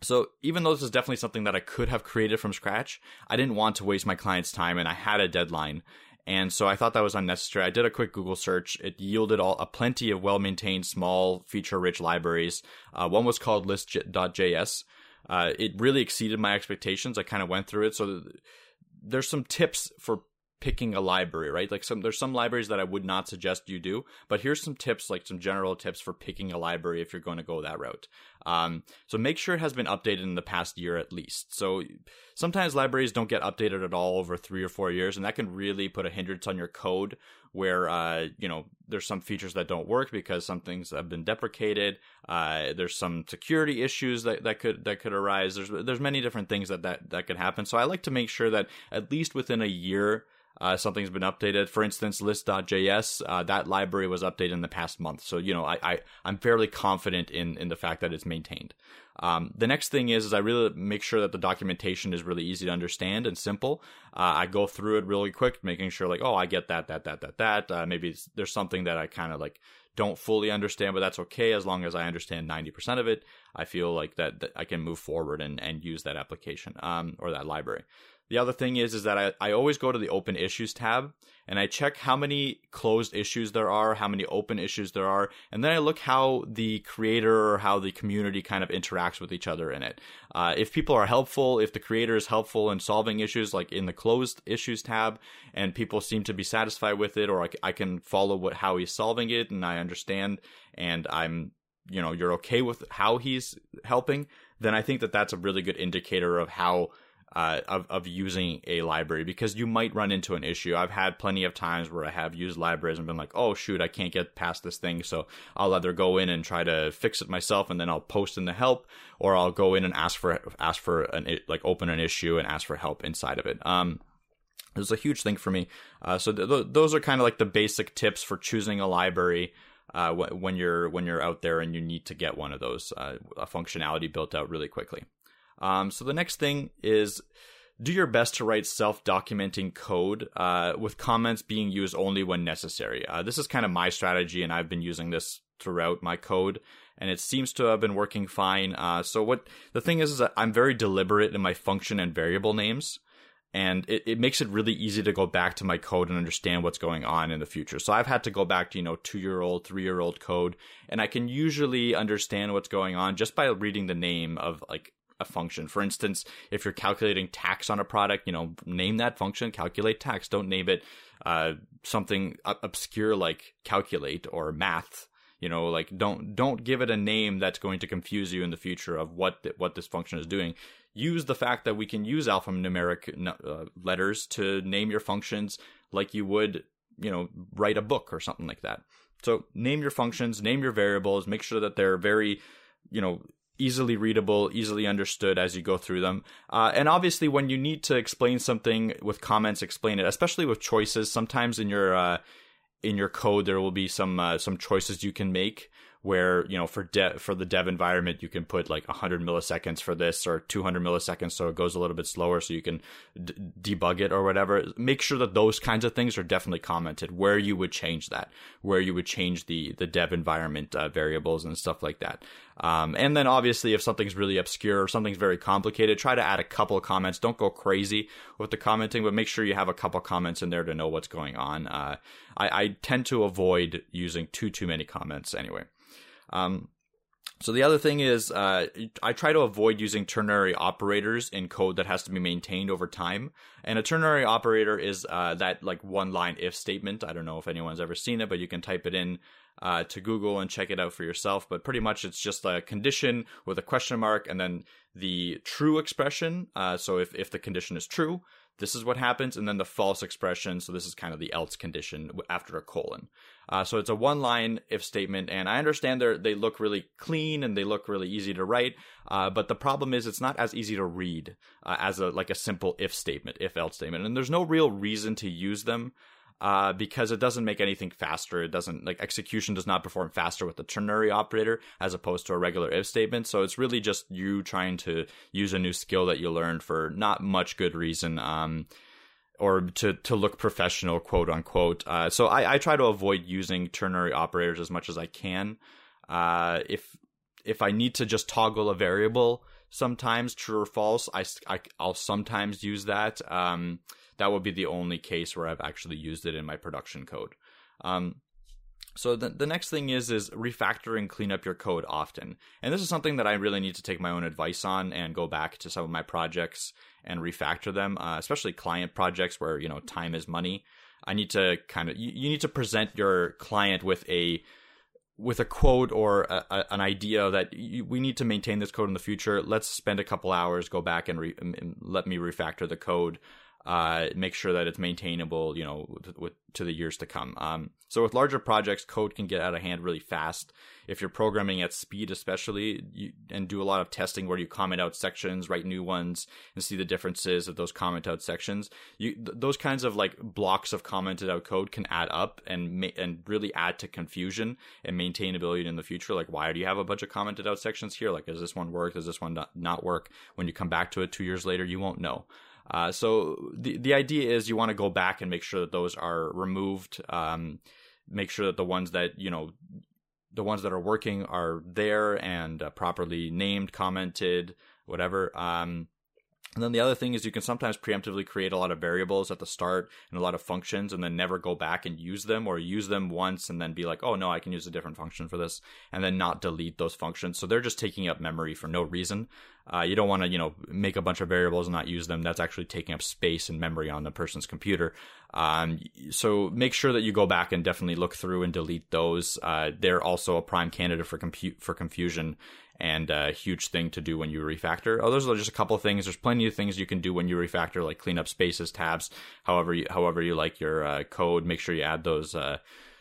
So even though this is definitely something that I could have created from scratch, I didn't want to waste my client's time and I had a deadline. And so I thought that was unnecessary. I did a quick Google search. It yielded all a plenty of well-maintained, small, feature-rich libraries. Uh, one was called list.js. Uh, it really exceeded my expectations. I kind of went through it. So there's some tips for picking a library, right? Like some there's some libraries that I would not suggest you do, but here's some tips, like some general tips for picking a library if you're going to go that route. Um, so make sure it has been updated in the past year at least. So sometimes libraries don't get updated at all over three or four years, and that can really put a hindrance on your code. Where uh, you know there's some features that don't work because some things have been deprecated. Uh, there's some security issues that, that could that could arise. There's there's many different things that that that could happen. So I like to make sure that at least within a year uh, something's been updated. For instance, list.js, uh, that library was updated in the past month. So, you know, I, I, I'm fairly confident in, in the fact that it's maintained. Um, the next thing is, is I really make sure that the documentation is really easy to understand and simple. Uh, I go through it really quick, making sure like, oh, I get that, that, that, that, that. Uh, maybe there's something that I kind of like don't fully understand, but that's okay as long as I understand 90% of it. I feel like that, that I can move forward and, and use that application um, or that library. The other thing is is that I, I always go to the open issues tab and I check how many closed issues there are, how many open issues there are, and then I look how the creator or how the community kind of interacts with each other in it. Uh, if people are helpful, if the creator is helpful in solving issues like in the closed issues tab, and people seem to be satisfied with it, or I, I can follow what how he's solving it and I understand, and I'm you know you're okay with how he's helping, then I think that that's a really good indicator of how uh, of of using a library because you might run into an issue. I've had plenty of times where I have used libraries and been like, "Oh shoot, I can't get past this thing," so I'll either go in and try to fix it myself, and then I'll post in the help, or I'll go in and ask for ask for an like open an issue and ask for help inside of it. Um, it's a huge thing for me. Uh, so th- those are kind of like the basic tips for choosing a library. Uh, when you're when you're out there and you need to get one of those uh, a functionality built out really quickly. Um, so the next thing is do your best to write self-documenting code uh, with comments being used only when necessary. Uh, this is kind of my strategy, and I've been using this throughout my code, and it seems to have been working fine. Uh, so what the thing is, is that I'm very deliberate in my function and variable names. And it, it makes it really easy to go back to my code and understand what's going on in the future. So I've had to go back to, you know, two year old, three year old code, and I can usually understand what's going on just by reading the name of like a function. For instance, if you're calculating tax on a product, you know, name that function, calculate tax. Don't name it uh, something obscure like calculate or math. You know, like don't don't give it a name that's going to confuse you in the future of what what this function is doing. Use the fact that we can use alphanumeric uh, letters to name your functions like you would, you know, write a book or something like that. So name your functions, name your variables, make sure that they're very, you know, easily readable, easily understood as you go through them. Uh, and obviously, when you need to explain something with comments, explain it, especially with choices. Sometimes in your uh, in your code, there will be some uh, some choices you can make where you know for dev for the dev environment you can put like 100 milliseconds for this or 200 milliseconds so it goes a little bit slower so you can d- debug it or whatever. Make sure that those kinds of things are definitely commented where you would change that where you would change the the dev environment uh, variables and stuff like that. Um, and then obviously if something's really obscure or something's very complicated try to add a couple of comments. Don't go crazy with the commenting but make sure you have a couple comments in there to know what's going on. Uh, I, I tend to avoid using too too many comments anyway um, so the other thing is, uh, I try to avoid using ternary operators in code that has to be maintained over time. And a ternary operator is uh, that like one line if statement. I don't know if anyone's ever seen it, but you can type it in uh, to Google and check it out for yourself. But pretty much it's just a condition with a question mark and then the true expression. Uh, so if if the condition is true, this is what happens, and then the false expression. So this is kind of the else condition after a colon. Uh, so it's a one line if statement, and I understand they they look really clean and they look really easy to write. Uh, but the problem is it's not as easy to read uh, as a like a simple if statement, if else statement, and there's no real reason to use them uh, because it doesn't make anything faster. It doesn't like execution does not perform faster with the ternary operator as opposed to a regular if statement. So it's really just you trying to use a new skill that you learned for not much good reason. Um, or to, to look professional, quote unquote. Uh, so I, I try to avoid using ternary operators as much as I can. Uh, if if I need to just toggle a variable sometimes true or false, I, I will sometimes use that. Um, that would be the only case where I've actually used it in my production code. Um, so the, the next thing is is refactor and clean up your code often. And this is something that I really need to take my own advice on and go back to some of my projects and refactor them, uh, especially client projects where you know time is money. I need to kind of you, you need to present your client with a with a quote or a, a, an idea that you, we need to maintain this code in the future. Let's spend a couple hours, go back and, re, and let me refactor the code uh, make sure that it's maintainable, you know, with, with, to the years to come. Um, so with larger projects, code can get out of hand really fast. If you're programming at speed, especially, you, and do a lot of testing where you comment out sections, write new ones, and see the differences of those comment out sections. You th- those kinds of like blocks of commented out code can add up and ma- and really add to confusion and maintainability in the future. Like, why do you have a bunch of commented out sections here? Like, does this one work? Does this one not, not work? When you come back to it two years later, you won't know. Uh, so the the idea is you want to go back and make sure that those are removed. Um, make sure that the ones that you know, the ones that are working are there and uh, properly named, commented, whatever. Um, and then the other thing is you can sometimes preemptively create a lot of variables at the start and a lot of functions and then never go back and use them or use them once and then be like, oh no, I can use a different function for this and then not delete those functions. So they're just taking up memory for no reason. Uh, you don't want to, you know, make a bunch of variables and not use them. That's actually taking up space and memory on the person's computer. Um, so make sure that you go back and definitely look through and delete those. Uh, they're also a prime candidate for compute for confusion and a huge thing to do when you refactor. Oh, those are just a couple of things. There's plenty of things you can do when you refactor, like clean up spaces, tabs, however you, however you like your uh, code. Make sure you add those uh,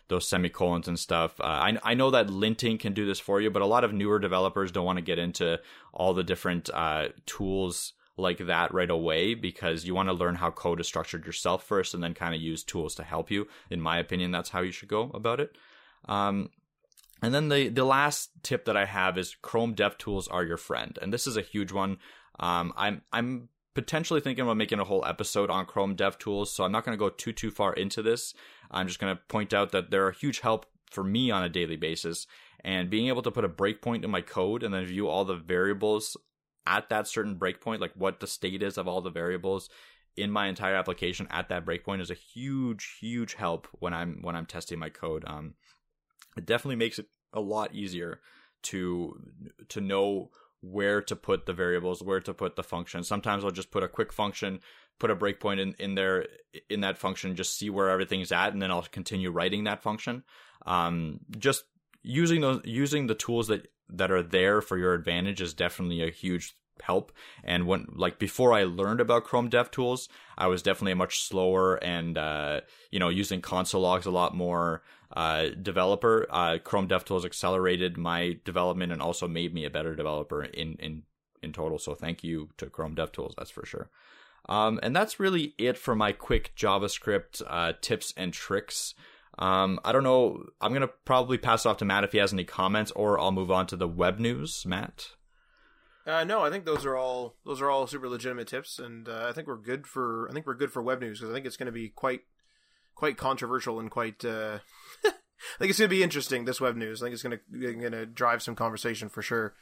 those semicolons and stuff. Uh, I I know that linting can do this for you, but a lot of newer developers don't want to get into all the different uh, tools like that right away because you want to learn how code is structured yourself first and then kind of use tools to help you. In my opinion, that's how you should go about it. Um, and then the the last tip that I have is Chrome DevTools are your friend, and this is a huge one. Um, I'm I'm potentially thinking about making a whole episode on Chrome DevTools, so I'm not going to go too too far into this. I'm just going to point out that they're a huge help for me on a daily basis, and being able to put a breakpoint in my code and then view all the variables at that certain breakpoint, like what the state is of all the variables in my entire application at that breakpoint, is a huge huge help when I'm when I'm testing my code. Um, it definitely makes it a lot easier to to know where to put the variables, where to put the function. Sometimes I'll just put a quick function, put a breakpoint in, in there in that function, just see where everything's at, and then I'll continue writing that function. Um, just using those using the tools that that are there for your advantage is definitely a huge help. And when like before I learned about Chrome DevTools, I was definitely much slower and uh, you know using console logs a lot more uh, developer. Uh, Chrome DevTools accelerated my development and also made me a better developer in in in total. So thank you to Chrome DevTools, that's for sure. Um, and that's really it for my quick JavaScript uh, tips and tricks. Um, I don't know. I'm gonna probably pass off to Matt if he has any comments, or I'll move on to the web news. Matt. Uh, no, I think those are all those are all super legitimate tips, and uh, I think we're good for I think we're good for web news because I think it's going to be quite quite controversial and quite. Uh, I think it's going to be interesting. This web news, I think it's going to drive some conversation for sure.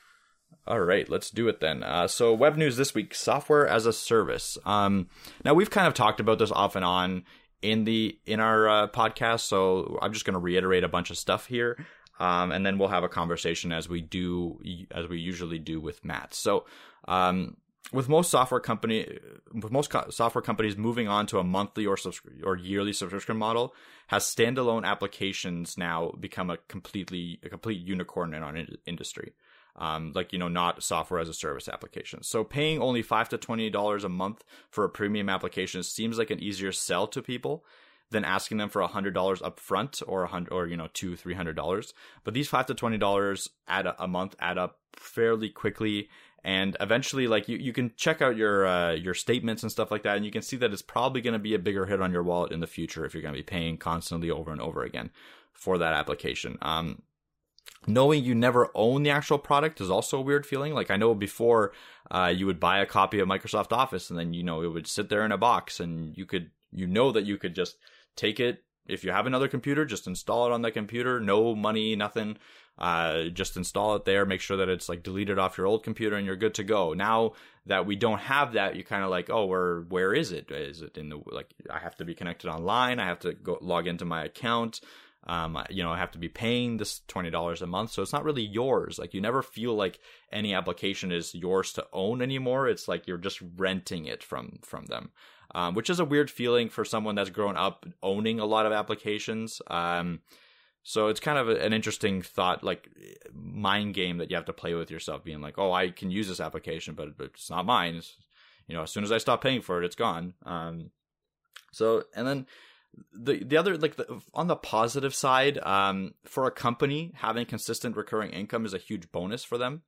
All right, let's do it then. Uh, so, web news this week: software as a service. Um, now we've kind of talked about this off and on in the in our uh, podcast, so I'm just going to reiterate a bunch of stuff here um, and then we'll have a conversation as we do as we usually do with Matt. So, um, with most software company, with most co- software companies moving on to a monthly or or yearly subscription model, has standalone applications now become a completely a complete unicorn in our in- industry. Um, like you know, not software as a service applications. So paying only five to twenty dollars a month for a premium application seems like an easier sell to people than asking them for a hundred dollars up front or a hundred or you know two three hundred dollars but these five to twenty dollars add a, a month add up fairly quickly and eventually like you, you can check out your uh, your statements and stuff like that and you can see that it's probably going to be a bigger hit on your wallet in the future if you're going to be paying constantly over and over again for that application um, knowing you never own the actual product is also a weird feeling like i know before uh, you would buy a copy of microsoft office and then you know it would sit there in a box and you could you know that you could just take it, if you have another computer, just install it on that computer. No money, nothing. Uh, just install it there. Make sure that it's like deleted off your old computer, and you're good to go. Now that we don't have that, you kind of like, oh, where where is it? Is it in the like? I have to be connected online. I have to go log into my account. Um, you know, I have to be paying this twenty dollars a month, so it's not really yours. Like you never feel like any application is yours to own anymore. It's like you're just renting it from from them um, which is a weird feeling for someone that's grown up owning a lot of applications. Um, so it's kind of an interesting thought, like mind game that you have to play with yourself, being like, "Oh, I can use this application, but, but it's not mine." It's, you know, as soon as I stop paying for it, it's gone. Um, so, and then the the other like the, on the positive side, um, for a company having consistent recurring income is a huge bonus for them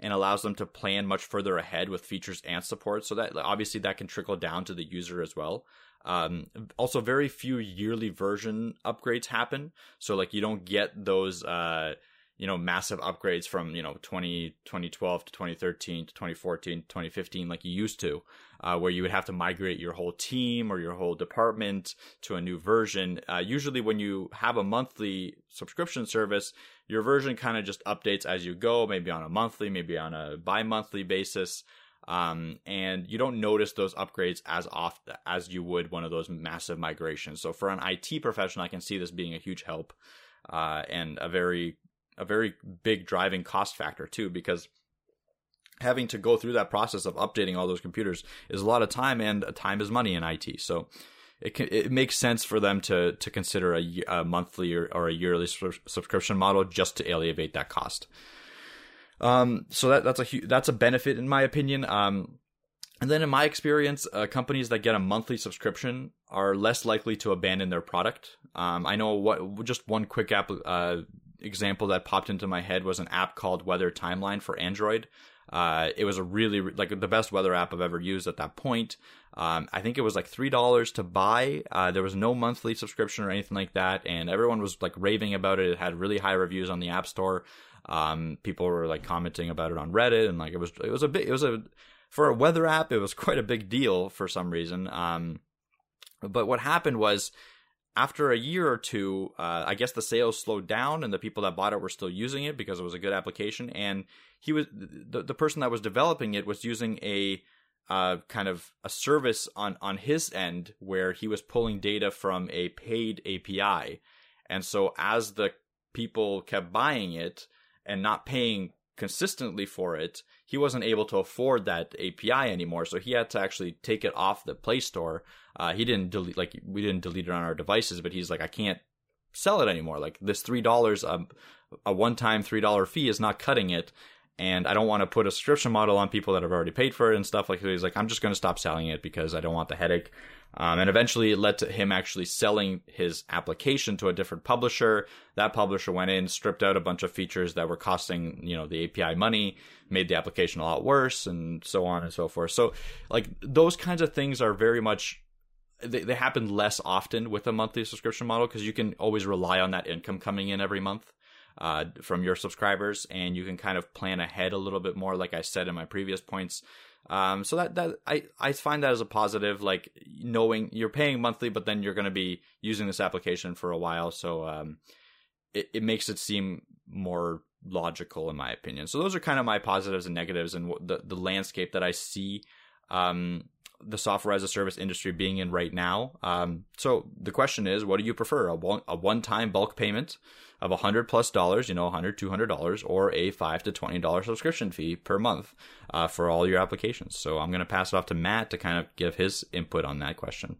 and allows them to plan much further ahead with features and support. So that obviously that can trickle down to the user as well. Um, also, very few yearly version upgrades happen. So like you don't get those uh, you know massive upgrades from you know 20, 2012 to 2013 to 2014 2015 like you used to uh, where you would have to migrate your whole team or your whole department to a new version uh, usually when you have a monthly subscription service your version kind of just updates as you go maybe on a monthly maybe on a bi-monthly basis um, and you don't notice those upgrades as often as you would one of those massive migrations so for an it professional i can see this being a huge help uh, and a very a very big driving cost factor too, because having to go through that process of updating all those computers is a lot of time, and time is money in IT. So it can, it makes sense for them to to consider a, a monthly or, or, a yearly subscription model just to alleviate that cost. Um, so that that's a that's a benefit in my opinion. Um, and then in my experience, uh, companies that get a monthly subscription are less likely to abandon their product. Um, I know what just one quick app uh, example that popped into my head was an app called Weather Timeline for Android. Uh, it was a really like the best weather app I've ever used at that point. Um, I think it was like three dollars to buy. Uh, there was no monthly subscription or anything like that, and everyone was like raving about it. It had really high reviews on the App Store. Um, people were like commenting about it on Reddit, and like it was it was a big it was a for a weather app it was quite a big deal for some reason. Um, but what happened was after a year or two, uh, I guess the sales slowed down, and the people that bought it were still using it because it was a good application. And he was the the person that was developing it was using a uh, kind of a service on on his end where he was pulling data from a paid API, and so as the people kept buying it and not paying consistently for it, he wasn't able to afford that API anymore. So he had to actually take it off the Play Store. Uh, he didn't delete like we didn't delete it on our devices, but he's like, I can't sell it anymore. Like this three dollars, um, a one time three dollar fee is not cutting it. And I don't want to put a subscription model on people that have already paid for it and stuff like that. He's like, I'm just going to stop selling it because I don't want the headache. Um, and eventually it led to him actually selling his application to a different publisher. That publisher went in, stripped out a bunch of features that were costing, you know, the API money, made the application a lot worse, and so on and so forth. So, like, those kinds of things are very much they, they happen less often with a monthly subscription model because you can always rely on that income coming in every month uh, from your subscribers and you can kind of plan ahead a little bit more like i said in my previous points um, so that that I I find that as a positive, like knowing you're paying monthly, but then you're going to be using this application for a while, so um, it it makes it seem more logical in my opinion. So those are kind of my positives and negatives, and the the landscape that I see. Um, the software as a service industry being in right now. Um, so the question is, what do you prefer? A one a one time bulk payment of a hundred plus dollars, you know, a hundred, two hundred dollars, or a five to twenty dollar subscription fee per month uh, for all your applications. So I'm going to pass it off to Matt to kind of give his input on that question.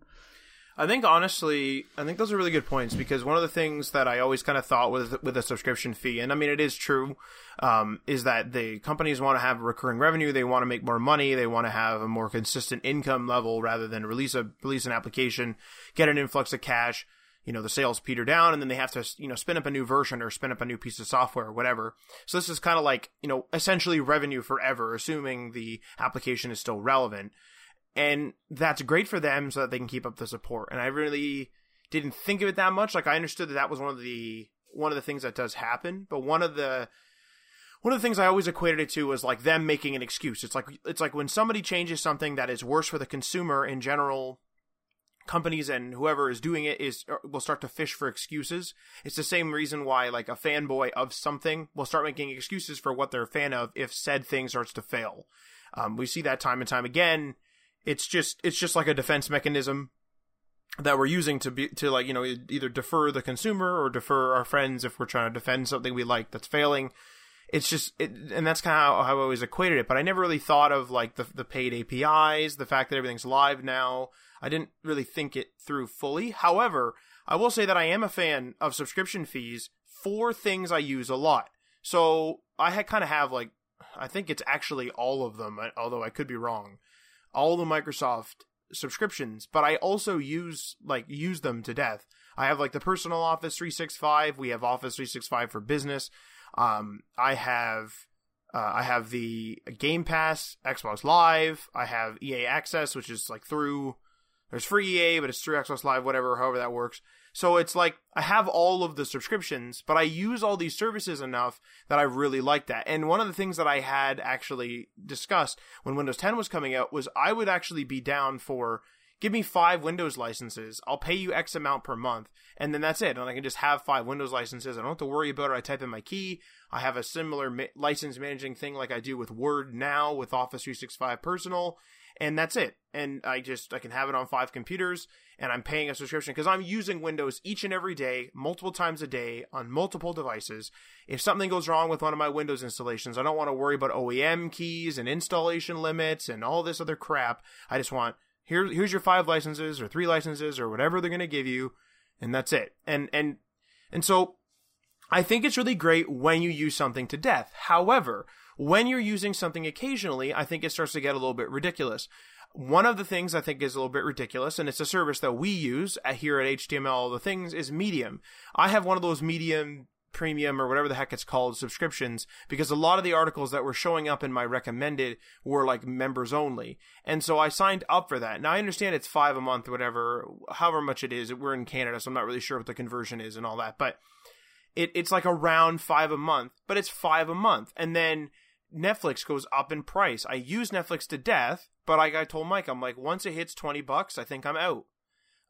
I think honestly, I think those are really good points because one of the things that I always kind of thought with with a subscription fee, and I mean it is true, um, is that the companies want to have recurring revenue, they want to make more money, they want to have a more consistent income level rather than release a release an application, get an influx of cash, you know the sales peter down and then they have to you know spin up a new version or spin up a new piece of software or whatever. So this is kind of like you know essentially revenue forever assuming the application is still relevant. And that's great for them so that they can keep up the support. And i really didn't think of it that much. Like i understood that that was one of the one of the things that does happen. But one of the one of the things I always equated it to was like them making an excuse. It's like it's like when somebody changes something that is worse for the consumer in general companies and whoever is doing it is uh, will start to fish for excuses. It's the same reason why like a fanboy of something will start making excuses for what they're a fan of if said thing starts to fail. Um, we see that time and time again. It's just it's just like a defense mechanism that we're using to be to like you know either defer the consumer or defer our friends if we're trying to defend something we like that's failing it's just it, and that's kind of how, how, I always equated it. But I never really thought of like the the paid APIs, the fact that everything's live now. I didn't really think it through fully. However, I will say that I am a fan of subscription fees for things I use a lot. So I had kind of have like I think it's actually all of them, although I could be wrong. All the Microsoft subscriptions, but I also use like use them to death. I have like the personal Office 365. We have Office 365 for business. Um, I have uh, I have the Game Pass, Xbox Live. I have EA Access, which is like through there's free EA, but it's through Xbox Live, whatever, however that works. So it's like I have all of the subscriptions, but I use all these services enough that I really like that. And one of the things that I had actually discussed when Windows 10 was coming out was I would actually be down for give me five Windows licenses. I'll pay you X amount per month. And then that's it. And I can just have five Windows licenses. I don't have to worry about it. I type in my key. I have a similar ma- license managing thing like I do with Word now with Office 365 Personal. And that's it. And I just, I can have it on five computers and I'm paying a subscription because I'm using Windows each and every day, multiple times a day on multiple devices. If something goes wrong with one of my Windows installations, I don't want to worry about OEM keys and installation limits and all this other crap. I just want here here's your five licenses or three licenses or whatever they're going to give you and that's it. And and and so i think it's really great when you use something to death. However when you're using something occasionally i think it starts to get a little bit ridiculous. One of the things I think is a little bit ridiculous, and it's a service that we use here at HTML All the Things, is Medium. I have one of those Medium premium or whatever the heck it's called subscriptions because a lot of the articles that were showing up in my recommended were like members only. And so I signed up for that. Now I understand it's five a month, whatever, however much it is. We're in Canada, so I'm not really sure what the conversion is and all that, but it, it's like around five a month, but it's five a month. And then Netflix goes up in price. I use Netflix to death, but like I told Mike, I'm like, once it hits 20 bucks, I think I'm out.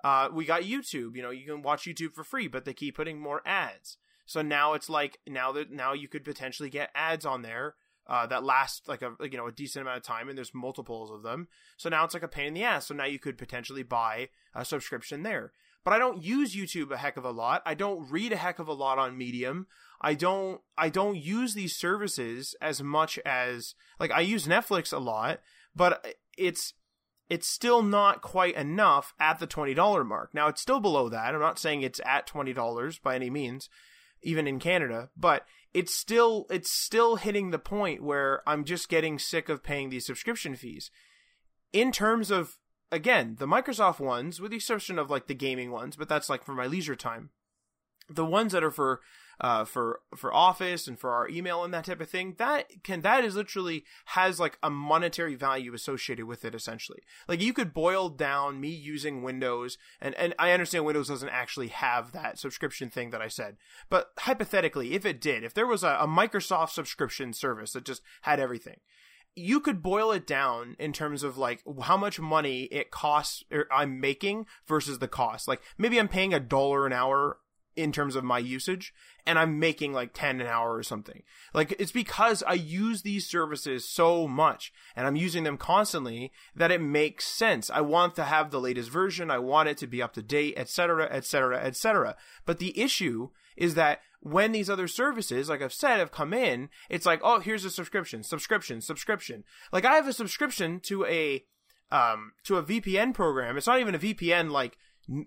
Uh, we got YouTube, you know, you can watch YouTube for free, but they keep putting more ads. So now it's like now that now you could potentially get ads on there uh, that last like a you know a decent amount of time, and there's multiples of them. So now it's like a pain in the ass. So now you could potentially buy a subscription there. But I don't use YouTube a heck of a lot. I don't read a heck of a lot on Medium. I don't I don't use these services as much as like I use Netflix a lot, but it's it's still not quite enough at the $20 mark. Now it's still below that. I'm not saying it's at $20 by any means, even in Canada, but it's still it's still hitting the point where I'm just getting sick of paying these subscription fees. In terms of again, the Microsoft ones, with the exception of like the gaming ones, but that's like for my leisure time. The ones that are for uh, for for office and for our email and that type of thing that can that is literally has like a monetary value associated with it essentially like you could boil down me using windows and and i understand windows doesn't actually have that subscription thing that i said but hypothetically if it did if there was a, a microsoft subscription service that just had everything you could boil it down in terms of like how much money it costs or I'm making versus the cost. Like maybe I'm paying a dollar an hour in terms of my usage and I'm making like 10 an hour or something. Like it's because I use these services so much and I'm using them constantly that it makes sense. I want to have the latest version. I want it to be up to date, etc., etc., etc. But the issue is that when these other services, like I've said, have come in, it's like, oh, here's a subscription, subscription, subscription. Like I have a subscription to a, um, to a VPN program. It's not even a VPN like,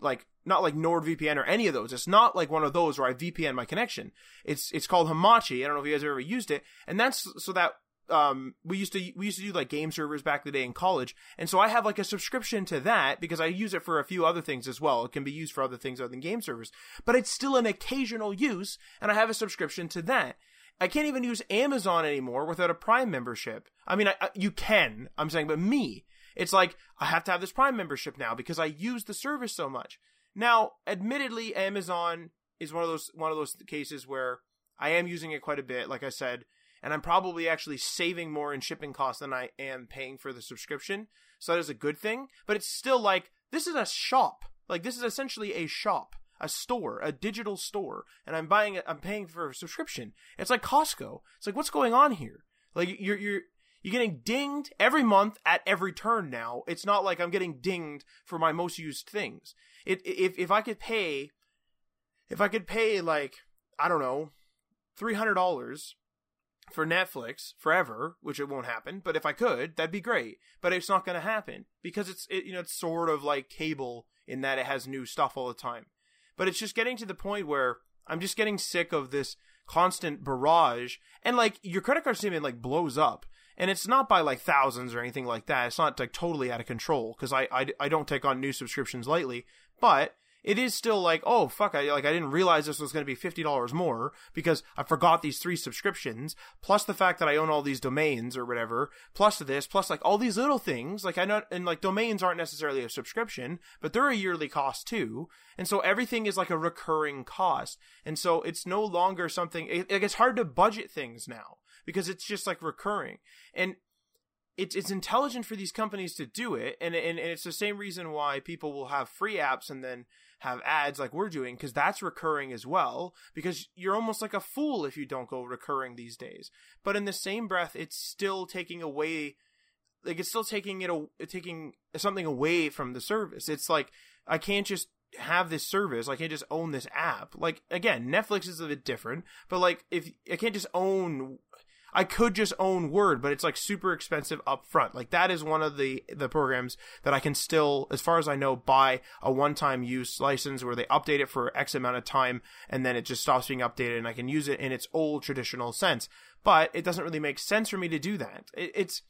like not like NordVPN or any of those. It's not like one of those where I VPN my connection. It's it's called Hamachi. I don't know if you guys have ever used it, and that's so that um we used to we used to do like game servers back in the day in college, and so I have like a subscription to that because I use it for a few other things as well. It can be used for other things other than game servers, but it's still an occasional use, and I have a subscription to that. I can't even use Amazon anymore without a Prime membership. I mean, I, I, you can. I'm saying, but me, it's like I have to have this Prime membership now because I use the service so much. Now, admittedly, Amazon is one of those one of those cases where I am using it quite a bit, like I said, and I'm probably actually saving more in shipping costs than I am paying for the subscription. So that is a good thing, but it's still like This is a shop. Like this is essentially a shop, a store, a digital store, and I'm buying. I'm paying for a subscription. It's like Costco. It's like what's going on here? Like you're you're you're getting dinged every month at every turn now. It's not like I'm getting dinged for my most used things. It if if I could pay if I could pay like I don't know, three hundred dollars for Netflix forever, which it won't happen. But if I could, that'd be great. But it's not going to happen because it's it, you know it's sort of like cable in that it has new stuff all the time. But it's just getting to the point where I'm just getting sick of this constant barrage and like your credit card statement like blows up and it's not by like thousands or anything like that. It's not like totally out of control because I, I I don't take on new subscriptions lightly, but it is still like, oh fuck, I like I didn't realize this was going to be fifty dollars more because I forgot these three subscriptions, plus the fact that I own all these domains or whatever, plus this, plus like all these little things. Like I know, and like domains aren't necessarily a subscription, but they're a yearly cost too, and so everything is like a recurring cost, and so it's no longer something. It, like it's hard to budget things now because it's just like recurring, and it's it's intelligent for these companies to do it, and, and and it's the same reason why people will have free apps and then have ads like we're doing because that's recurring as well because you're almost like a fool if you don't go recurring these days. But in the same breath it's still taking away like it's still taking it a, taking something away from the service. It's like i can't just have this service. I can't just own this app. Like again netflix is a bit different but like if i can't just own I could just own Word, but it's like super expensive up front. Like that is one of the the programs that I can still, as far as I know, buy a one time use license where they update it for X amount of time and then it just stops being updated and I can use it in its old traditional sense. But it doesn't really make sense for me to do that. It, it's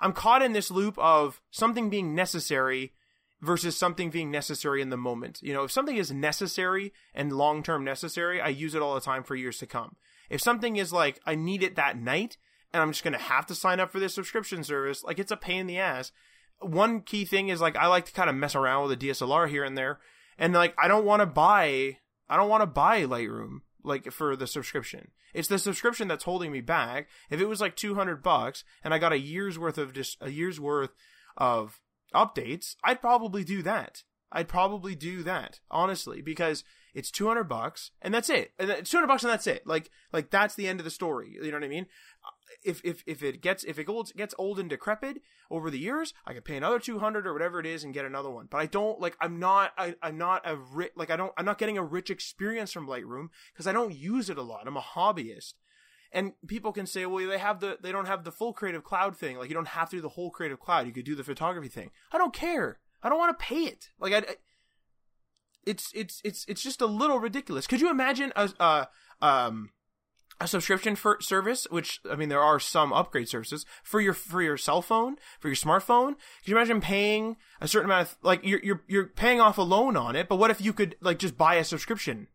I'm caught in this loop of something being necessary versus something being necessary in the moment. You know, if something is necessary and long term necessary, I use it all the time for years to come. If something is like, I need it that night and I'm just going to have to sign up for this subscription service, like it's a pain in the ass. One key thing is like, I like to kind of mess around with a DSLR here and there. And like, I don't want to buy, I don't want to buy Lightroom like for the subscription. It's the subscription that's holding me back. If it was like 200 bucks and I got a year's worth of just a year's worth of updates, I'd probably do that. I'd probably do that, honestly, because it's 200 bucks and that's it. And it's 200 bucks and that's it. Like, like that's the end of the story. You know what I mean? Uh, if, if, if it gets, if it gets old and decrepit over the years, I can pay another 200 or whatever it is and get another one. But I don't, like, I'm not, I, I'm not a rich, like, I don't, I'm not getting a rich experience from Lightroom because I don't use it a lot. I'm a hobbyist. And people can say, well, they have the, they don't have the full creative cloud thing. Like, you don't have to do the whole creative cloud. You could do the photography thing. I don't care. I don't want to pay it. Like, I it's it's it's it's just a little ridiculous. Could you imagine a a um a subscription for service, which I mean there are some upgrade services for your for your cell phone, for your smartphone. Could you imagine paying a certain amount of like you're you're you're paying off a loan on it, but what if you could like just buy a subscription?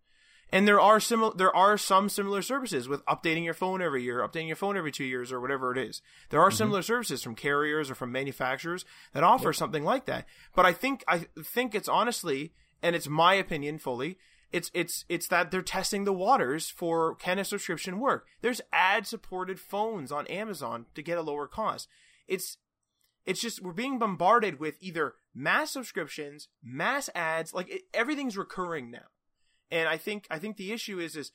And there are similar there are some similar services with updating your phone every year, updating your phone every 2 years or whatever it is. There are mm-hmm. similar services from carriers or from manufacturers that offer yep. something like that. But I think I think it's honestly and it's my opinion fully. It's it's it's that they're testing the waters for can a subscription work. There's ad supported phones on Amazon to get a lower cost. It's it's just we're being bombarded with either mass subscriptions, mass ads, like it, everything's recurring now. And I think I think the issue is is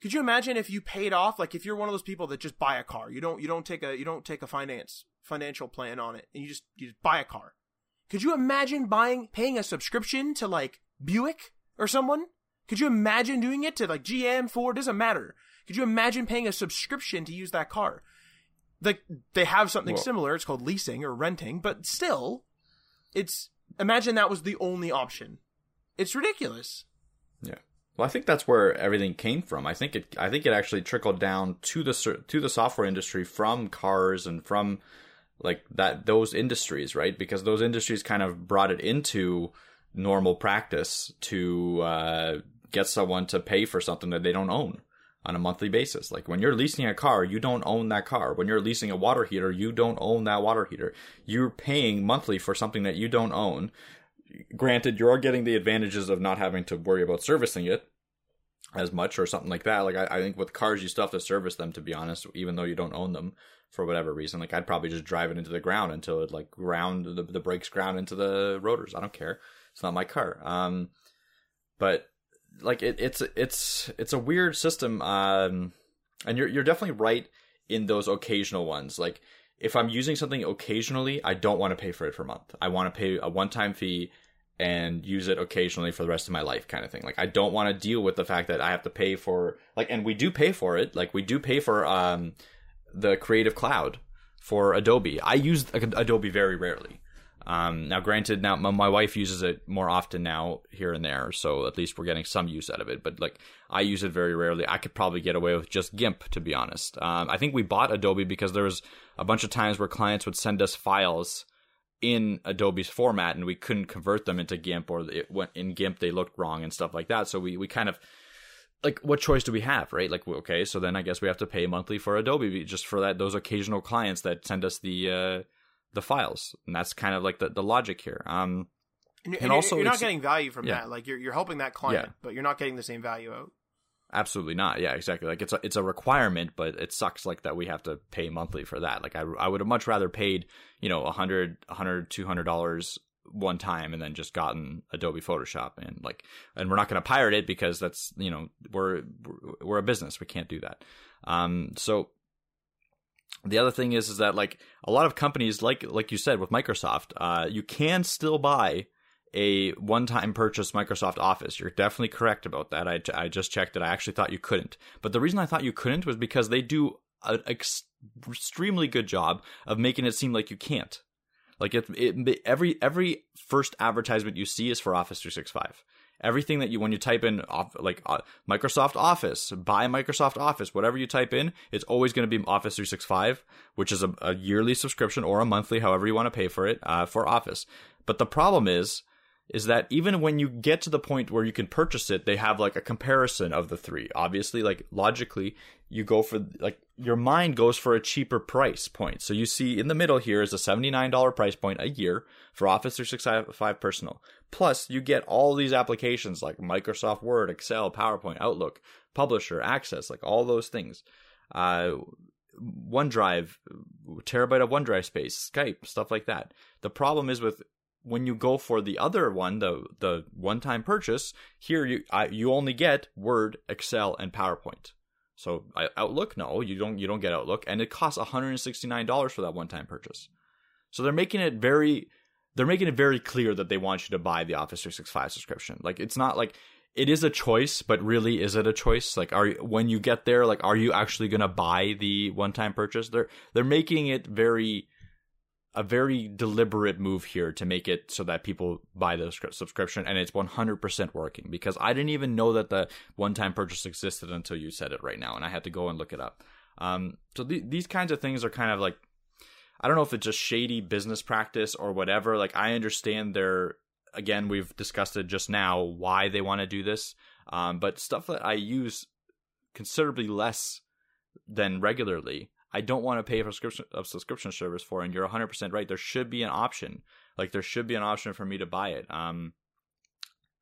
could you imagine if you paid off like if you're one of those people that just buy a car, you don't you don't take a you don't take a finance financial plan on it and you just you just buy a car. Could you imagine buying, paying a subscription to like Buick or someone? Could you imagine doing it to like GM, Ford? Doesn't matter. Could you imagine paying a subscription to use that car? Like they have something well, similar. It's called leasing or renting, but still, it's imagine that was the only option. It's ridiculous. Yeah. Well, I think that's where everything came from. I think it. I think it actually trickled down to the to the software industry from cars and from like that those industries, right? Because those industries kind of brought it into normal practice to uh, get someone to pay for something that they don't own on a monthly basis. Like when you're leasing a car, you don't own that car. When you're leasing a water heater, you don't own that water heater. You're paying monthly for something that you don't own. Granted, you're getting the advantages of not having to worry about servicing it, as much or something like that. Like I, I think with cars, you still have to service them to be honest, even though you don't own them for whatever reason. Like I'd probably just drive it into the ground until it like ground the, the brakes ground into the rotors. I don't care. It's not my car. Um, but like it, it's it's it's a weird system. Um, and you're you're definitely right in those occasional ones. Like if I'm using something occasionally, I don't want to pay for it for a month. I want to pay a one time fee and use it occasionally for the rest of my life kind of thing. Like I don't want to deal with the fact that I have to pay for like and we do pay for it. Like we do pay for um the Creative Cloud for Adobe. I use Adobe very rarely. Um, now, granted, now my wife uses it more often now here and there, so at least we're getting some use out of it. But like, I use it very rarely. I could probably get away with just GIMP, to be honest. Um, I think we bought Adobe because there was a bunch of times where clients would send us files in Adobe's format, and we couldn't convert them into GIMP, or it went in GIMP they looked wrong and stuff like that. So we we kind of like what choice do we have right? Like okay so then i guess we have to pay monthly for adobe just for that those occasional clients that send us the uh the files. And that's kind of like the, the logic here. Um and, and, and also you're not getting value from yeah. that. Like you're, you're helping that client yeah. but you're not getting the same value out. Absolutely not. Yeah exactly. Like it's a, it's a requirement but it sucks like that we have to pay monthly for that. Like i, I would have much rather paid you know 100 100 200 dollars one time and then just gotten Adobe Photoshop and like and we're not going to pirate it because that's you know we're we're a business we can't do that um so the other thing is is that like a lot of companies like like you said with Microsoft uh you can still buy a one-time purchase Microsoft Office. You're definitely correct about that. I, I just checked it. I actually thought you couldn't. But the reason I thought you couldn't was because they do an ex- extremely good job of making it seem like you can't. Like it, it, every every first advertisement you see is for Office 365. Everything that you when you type in like uh, Microsoft Office, buy Microsoft Office, whatever you type in, it's always going to be Office 365, which is a, a, yearly subscription or a monthly, however you want to pay for it, uh, for Office. But the problem is is that even when you get to the point where you can purchase it, they have like a comparison of the three. Obviously, like logically, you go for like your mind goes for a cheaper price point. So you see in the middle here is a $79 price point a year for Office 365 Personal. Plus, you get all these applications like Microsoft Word, Excel, PowerPoint, Outlook, Publisher, Access, like all those things. Uh, OneDrive, terabyte of OneDrive space, Skype, stuff like that. The problem is with when you go for the other one, the the one time purchase, here you I, you only get Word, Excel, and PowerPoint. So Outlook, no, you don't you don't get Outlook, and it costs one hundred and sixty nine dollars for that one time purchase. So they're making it very they're making it very clear that they want you to buy the Office 365 subscription. Like it's not like it is a choice, but really is it a choice? Like are when you get there, like are you actually to buy the one time purchase? They're they're making it very a very deliberate move here to make it so that people buy the subscription and it's 100% working because I didn't even know that the one time purchase existed until you said it right now and I had to go and look it up. Um, so th- these kinds of things are kind of like, I don't know if it's just shady business practice or whatever. Like, I understand they're, again, we've discussed it just now why they want to do this. Um, but stuff that I use considerably less than regularly I don't want to pay for subscription, a subscription service for. And you're 100% right. There should be an option. Like there should be an option for me to buy it. Um,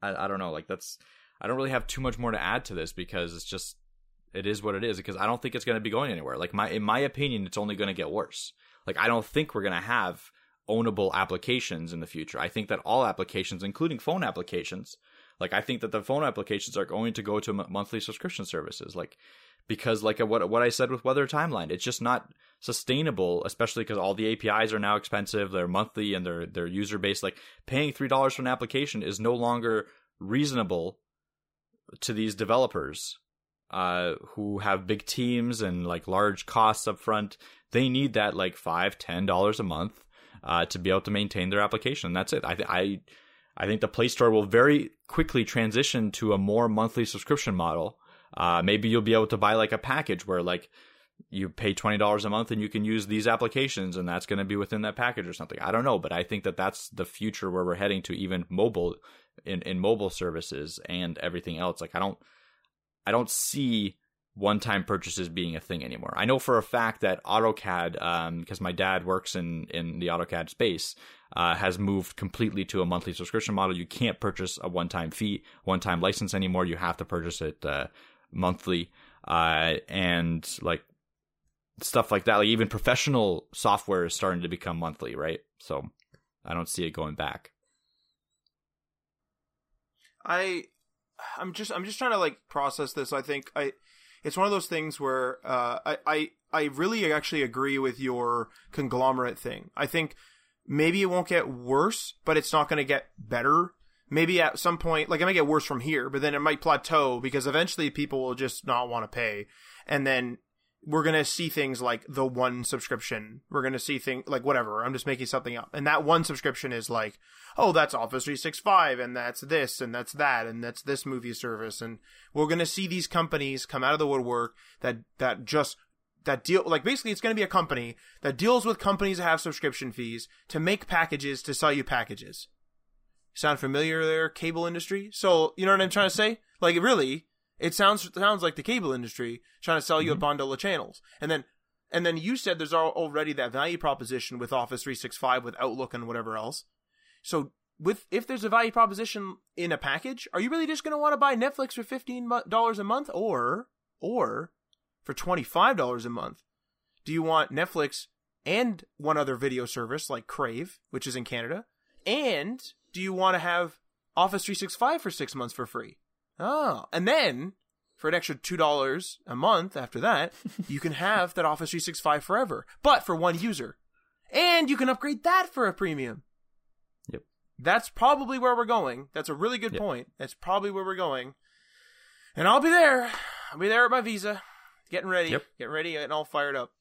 I, I don't know. Like that's, I don't really have too much more to add to this because it's just, it is what it is because I don't think it's going to be going anywhere. Like my, in my opinion, it's only going to get worse. Like I don't think we're going to have ownable applications in the future. I think that all applications, including phone applications, like I think that the phone applications are going to go to monthly subscription services. Like because like what what I said with Weather Timeline, it's just not sustainable, especially because all the APIs are now expensive. They're monthly and they're user based. Like paying three dollars for an application is no longer reasonable to these developers uh, who have big teams and like large costs up front. They need that like five ten dollars a month uh, to be able to maintain their application. That's it. I I I think the Play Store will very quickly transition to a more monthly subscription model uh, maybe you'll be able to buy like a package where like you pay twenty dollars a month and you can use these applications, and that's going to be within that package or something. I don't know, but I think that that's the future where we're heading to, even mobile in in mobile services and everything else. Like I don't I don't see one-time purchases being a thing anymore. I know for a fact that AutoCAD, because um, my dad works in in the AutoCAD space, uh, has moved completely to a monthly subscription model. You can't purchase a one-time fee, one-time license anymore. You have to purchase it uh, monthly, uh, and like stuff like that. Like even professional software is starting to become monthly, right? So I don't see it going back. I I'm just I'm just trying to like process this. I think I it's one of those things where uh, I I I really actually agree with your conglomerate thing. I think maybe it won't get worse, but it's not going to get better. Maybe at some point, like it might get worse from here, but then it might plateau because eventually people will just not want to pay, and then we're gonna see things like the one subscription. We're gonna see things like whatever. I'm just making something up, and that one subscription is like, oh, that's Office 365, and that's this, and that's that, and that's this movie service, and we're gonna see these companies come out of the woodwork that that just that deal like basically it's going to be a company that deals with companies that have subscription fees to make packages to sell you packages. Sound familiar there, cable industry? So you know what I'm trying to say? Like really, it sounds sounds like the cable industry trying to sell you mm-hmm. a bundle of channels, and then and then you said there's already that value proposition with Office 365 with Outlook and whatever else. So with if there's a value proposition in a package, are you really just going to want to buy Netflix for fifteen dollars a month, or or for twenty five dollars a month? Do you want Netflix and one other video service like Crave, which is in Canada, and do you want to have Office 365 for six months for free? Oh, and then for an extra two dollars a month after that, you can have that Office 365 forever, but for one user, and you can upgrade that for a premium. Yep, that's probably where we're going. That's a really good yep. point. That's probably where we're going, and I'll be there. I'll be there at my visa, getting ready, yep. getting ready, getting all fired up.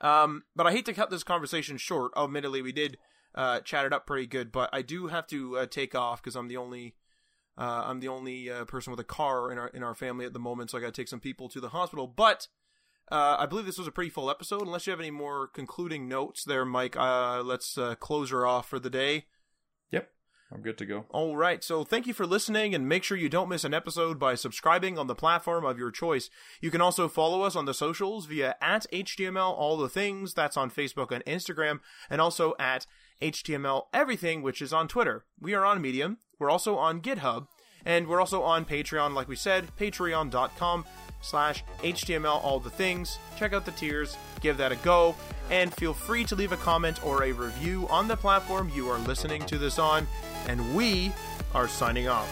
Um, but I hate to cut this conversation short. Admittedly, we did uh, chat it up pretty good, but I do have to uh, take off because I'm the only uh, I'm the only uh, person with a car in our in our family at the moment, so I got to take some people to the hospital. But uh, I believe this was a pretty full episode. Unless you have any more concluding notes, there, Mike. Uh, let's uh, close her off for the day. Yep, I'm good to go. All right. So thank you for listening, and make sure you don't miss an episode by subscribing on the platform of your choice. You can also follow us on the socials via at HTML All the Things. That's on Facebook and Instagram, and also at HTML everything, which is on Twitter. We are on Medium. We're also on GitHub. And we're also on Patreon, like we said, patreon.com slash HTML all the things. Check out the tiers, give that a go, and feel free to leave a comment or a review on the platform you are listening to this on. And we are signing off.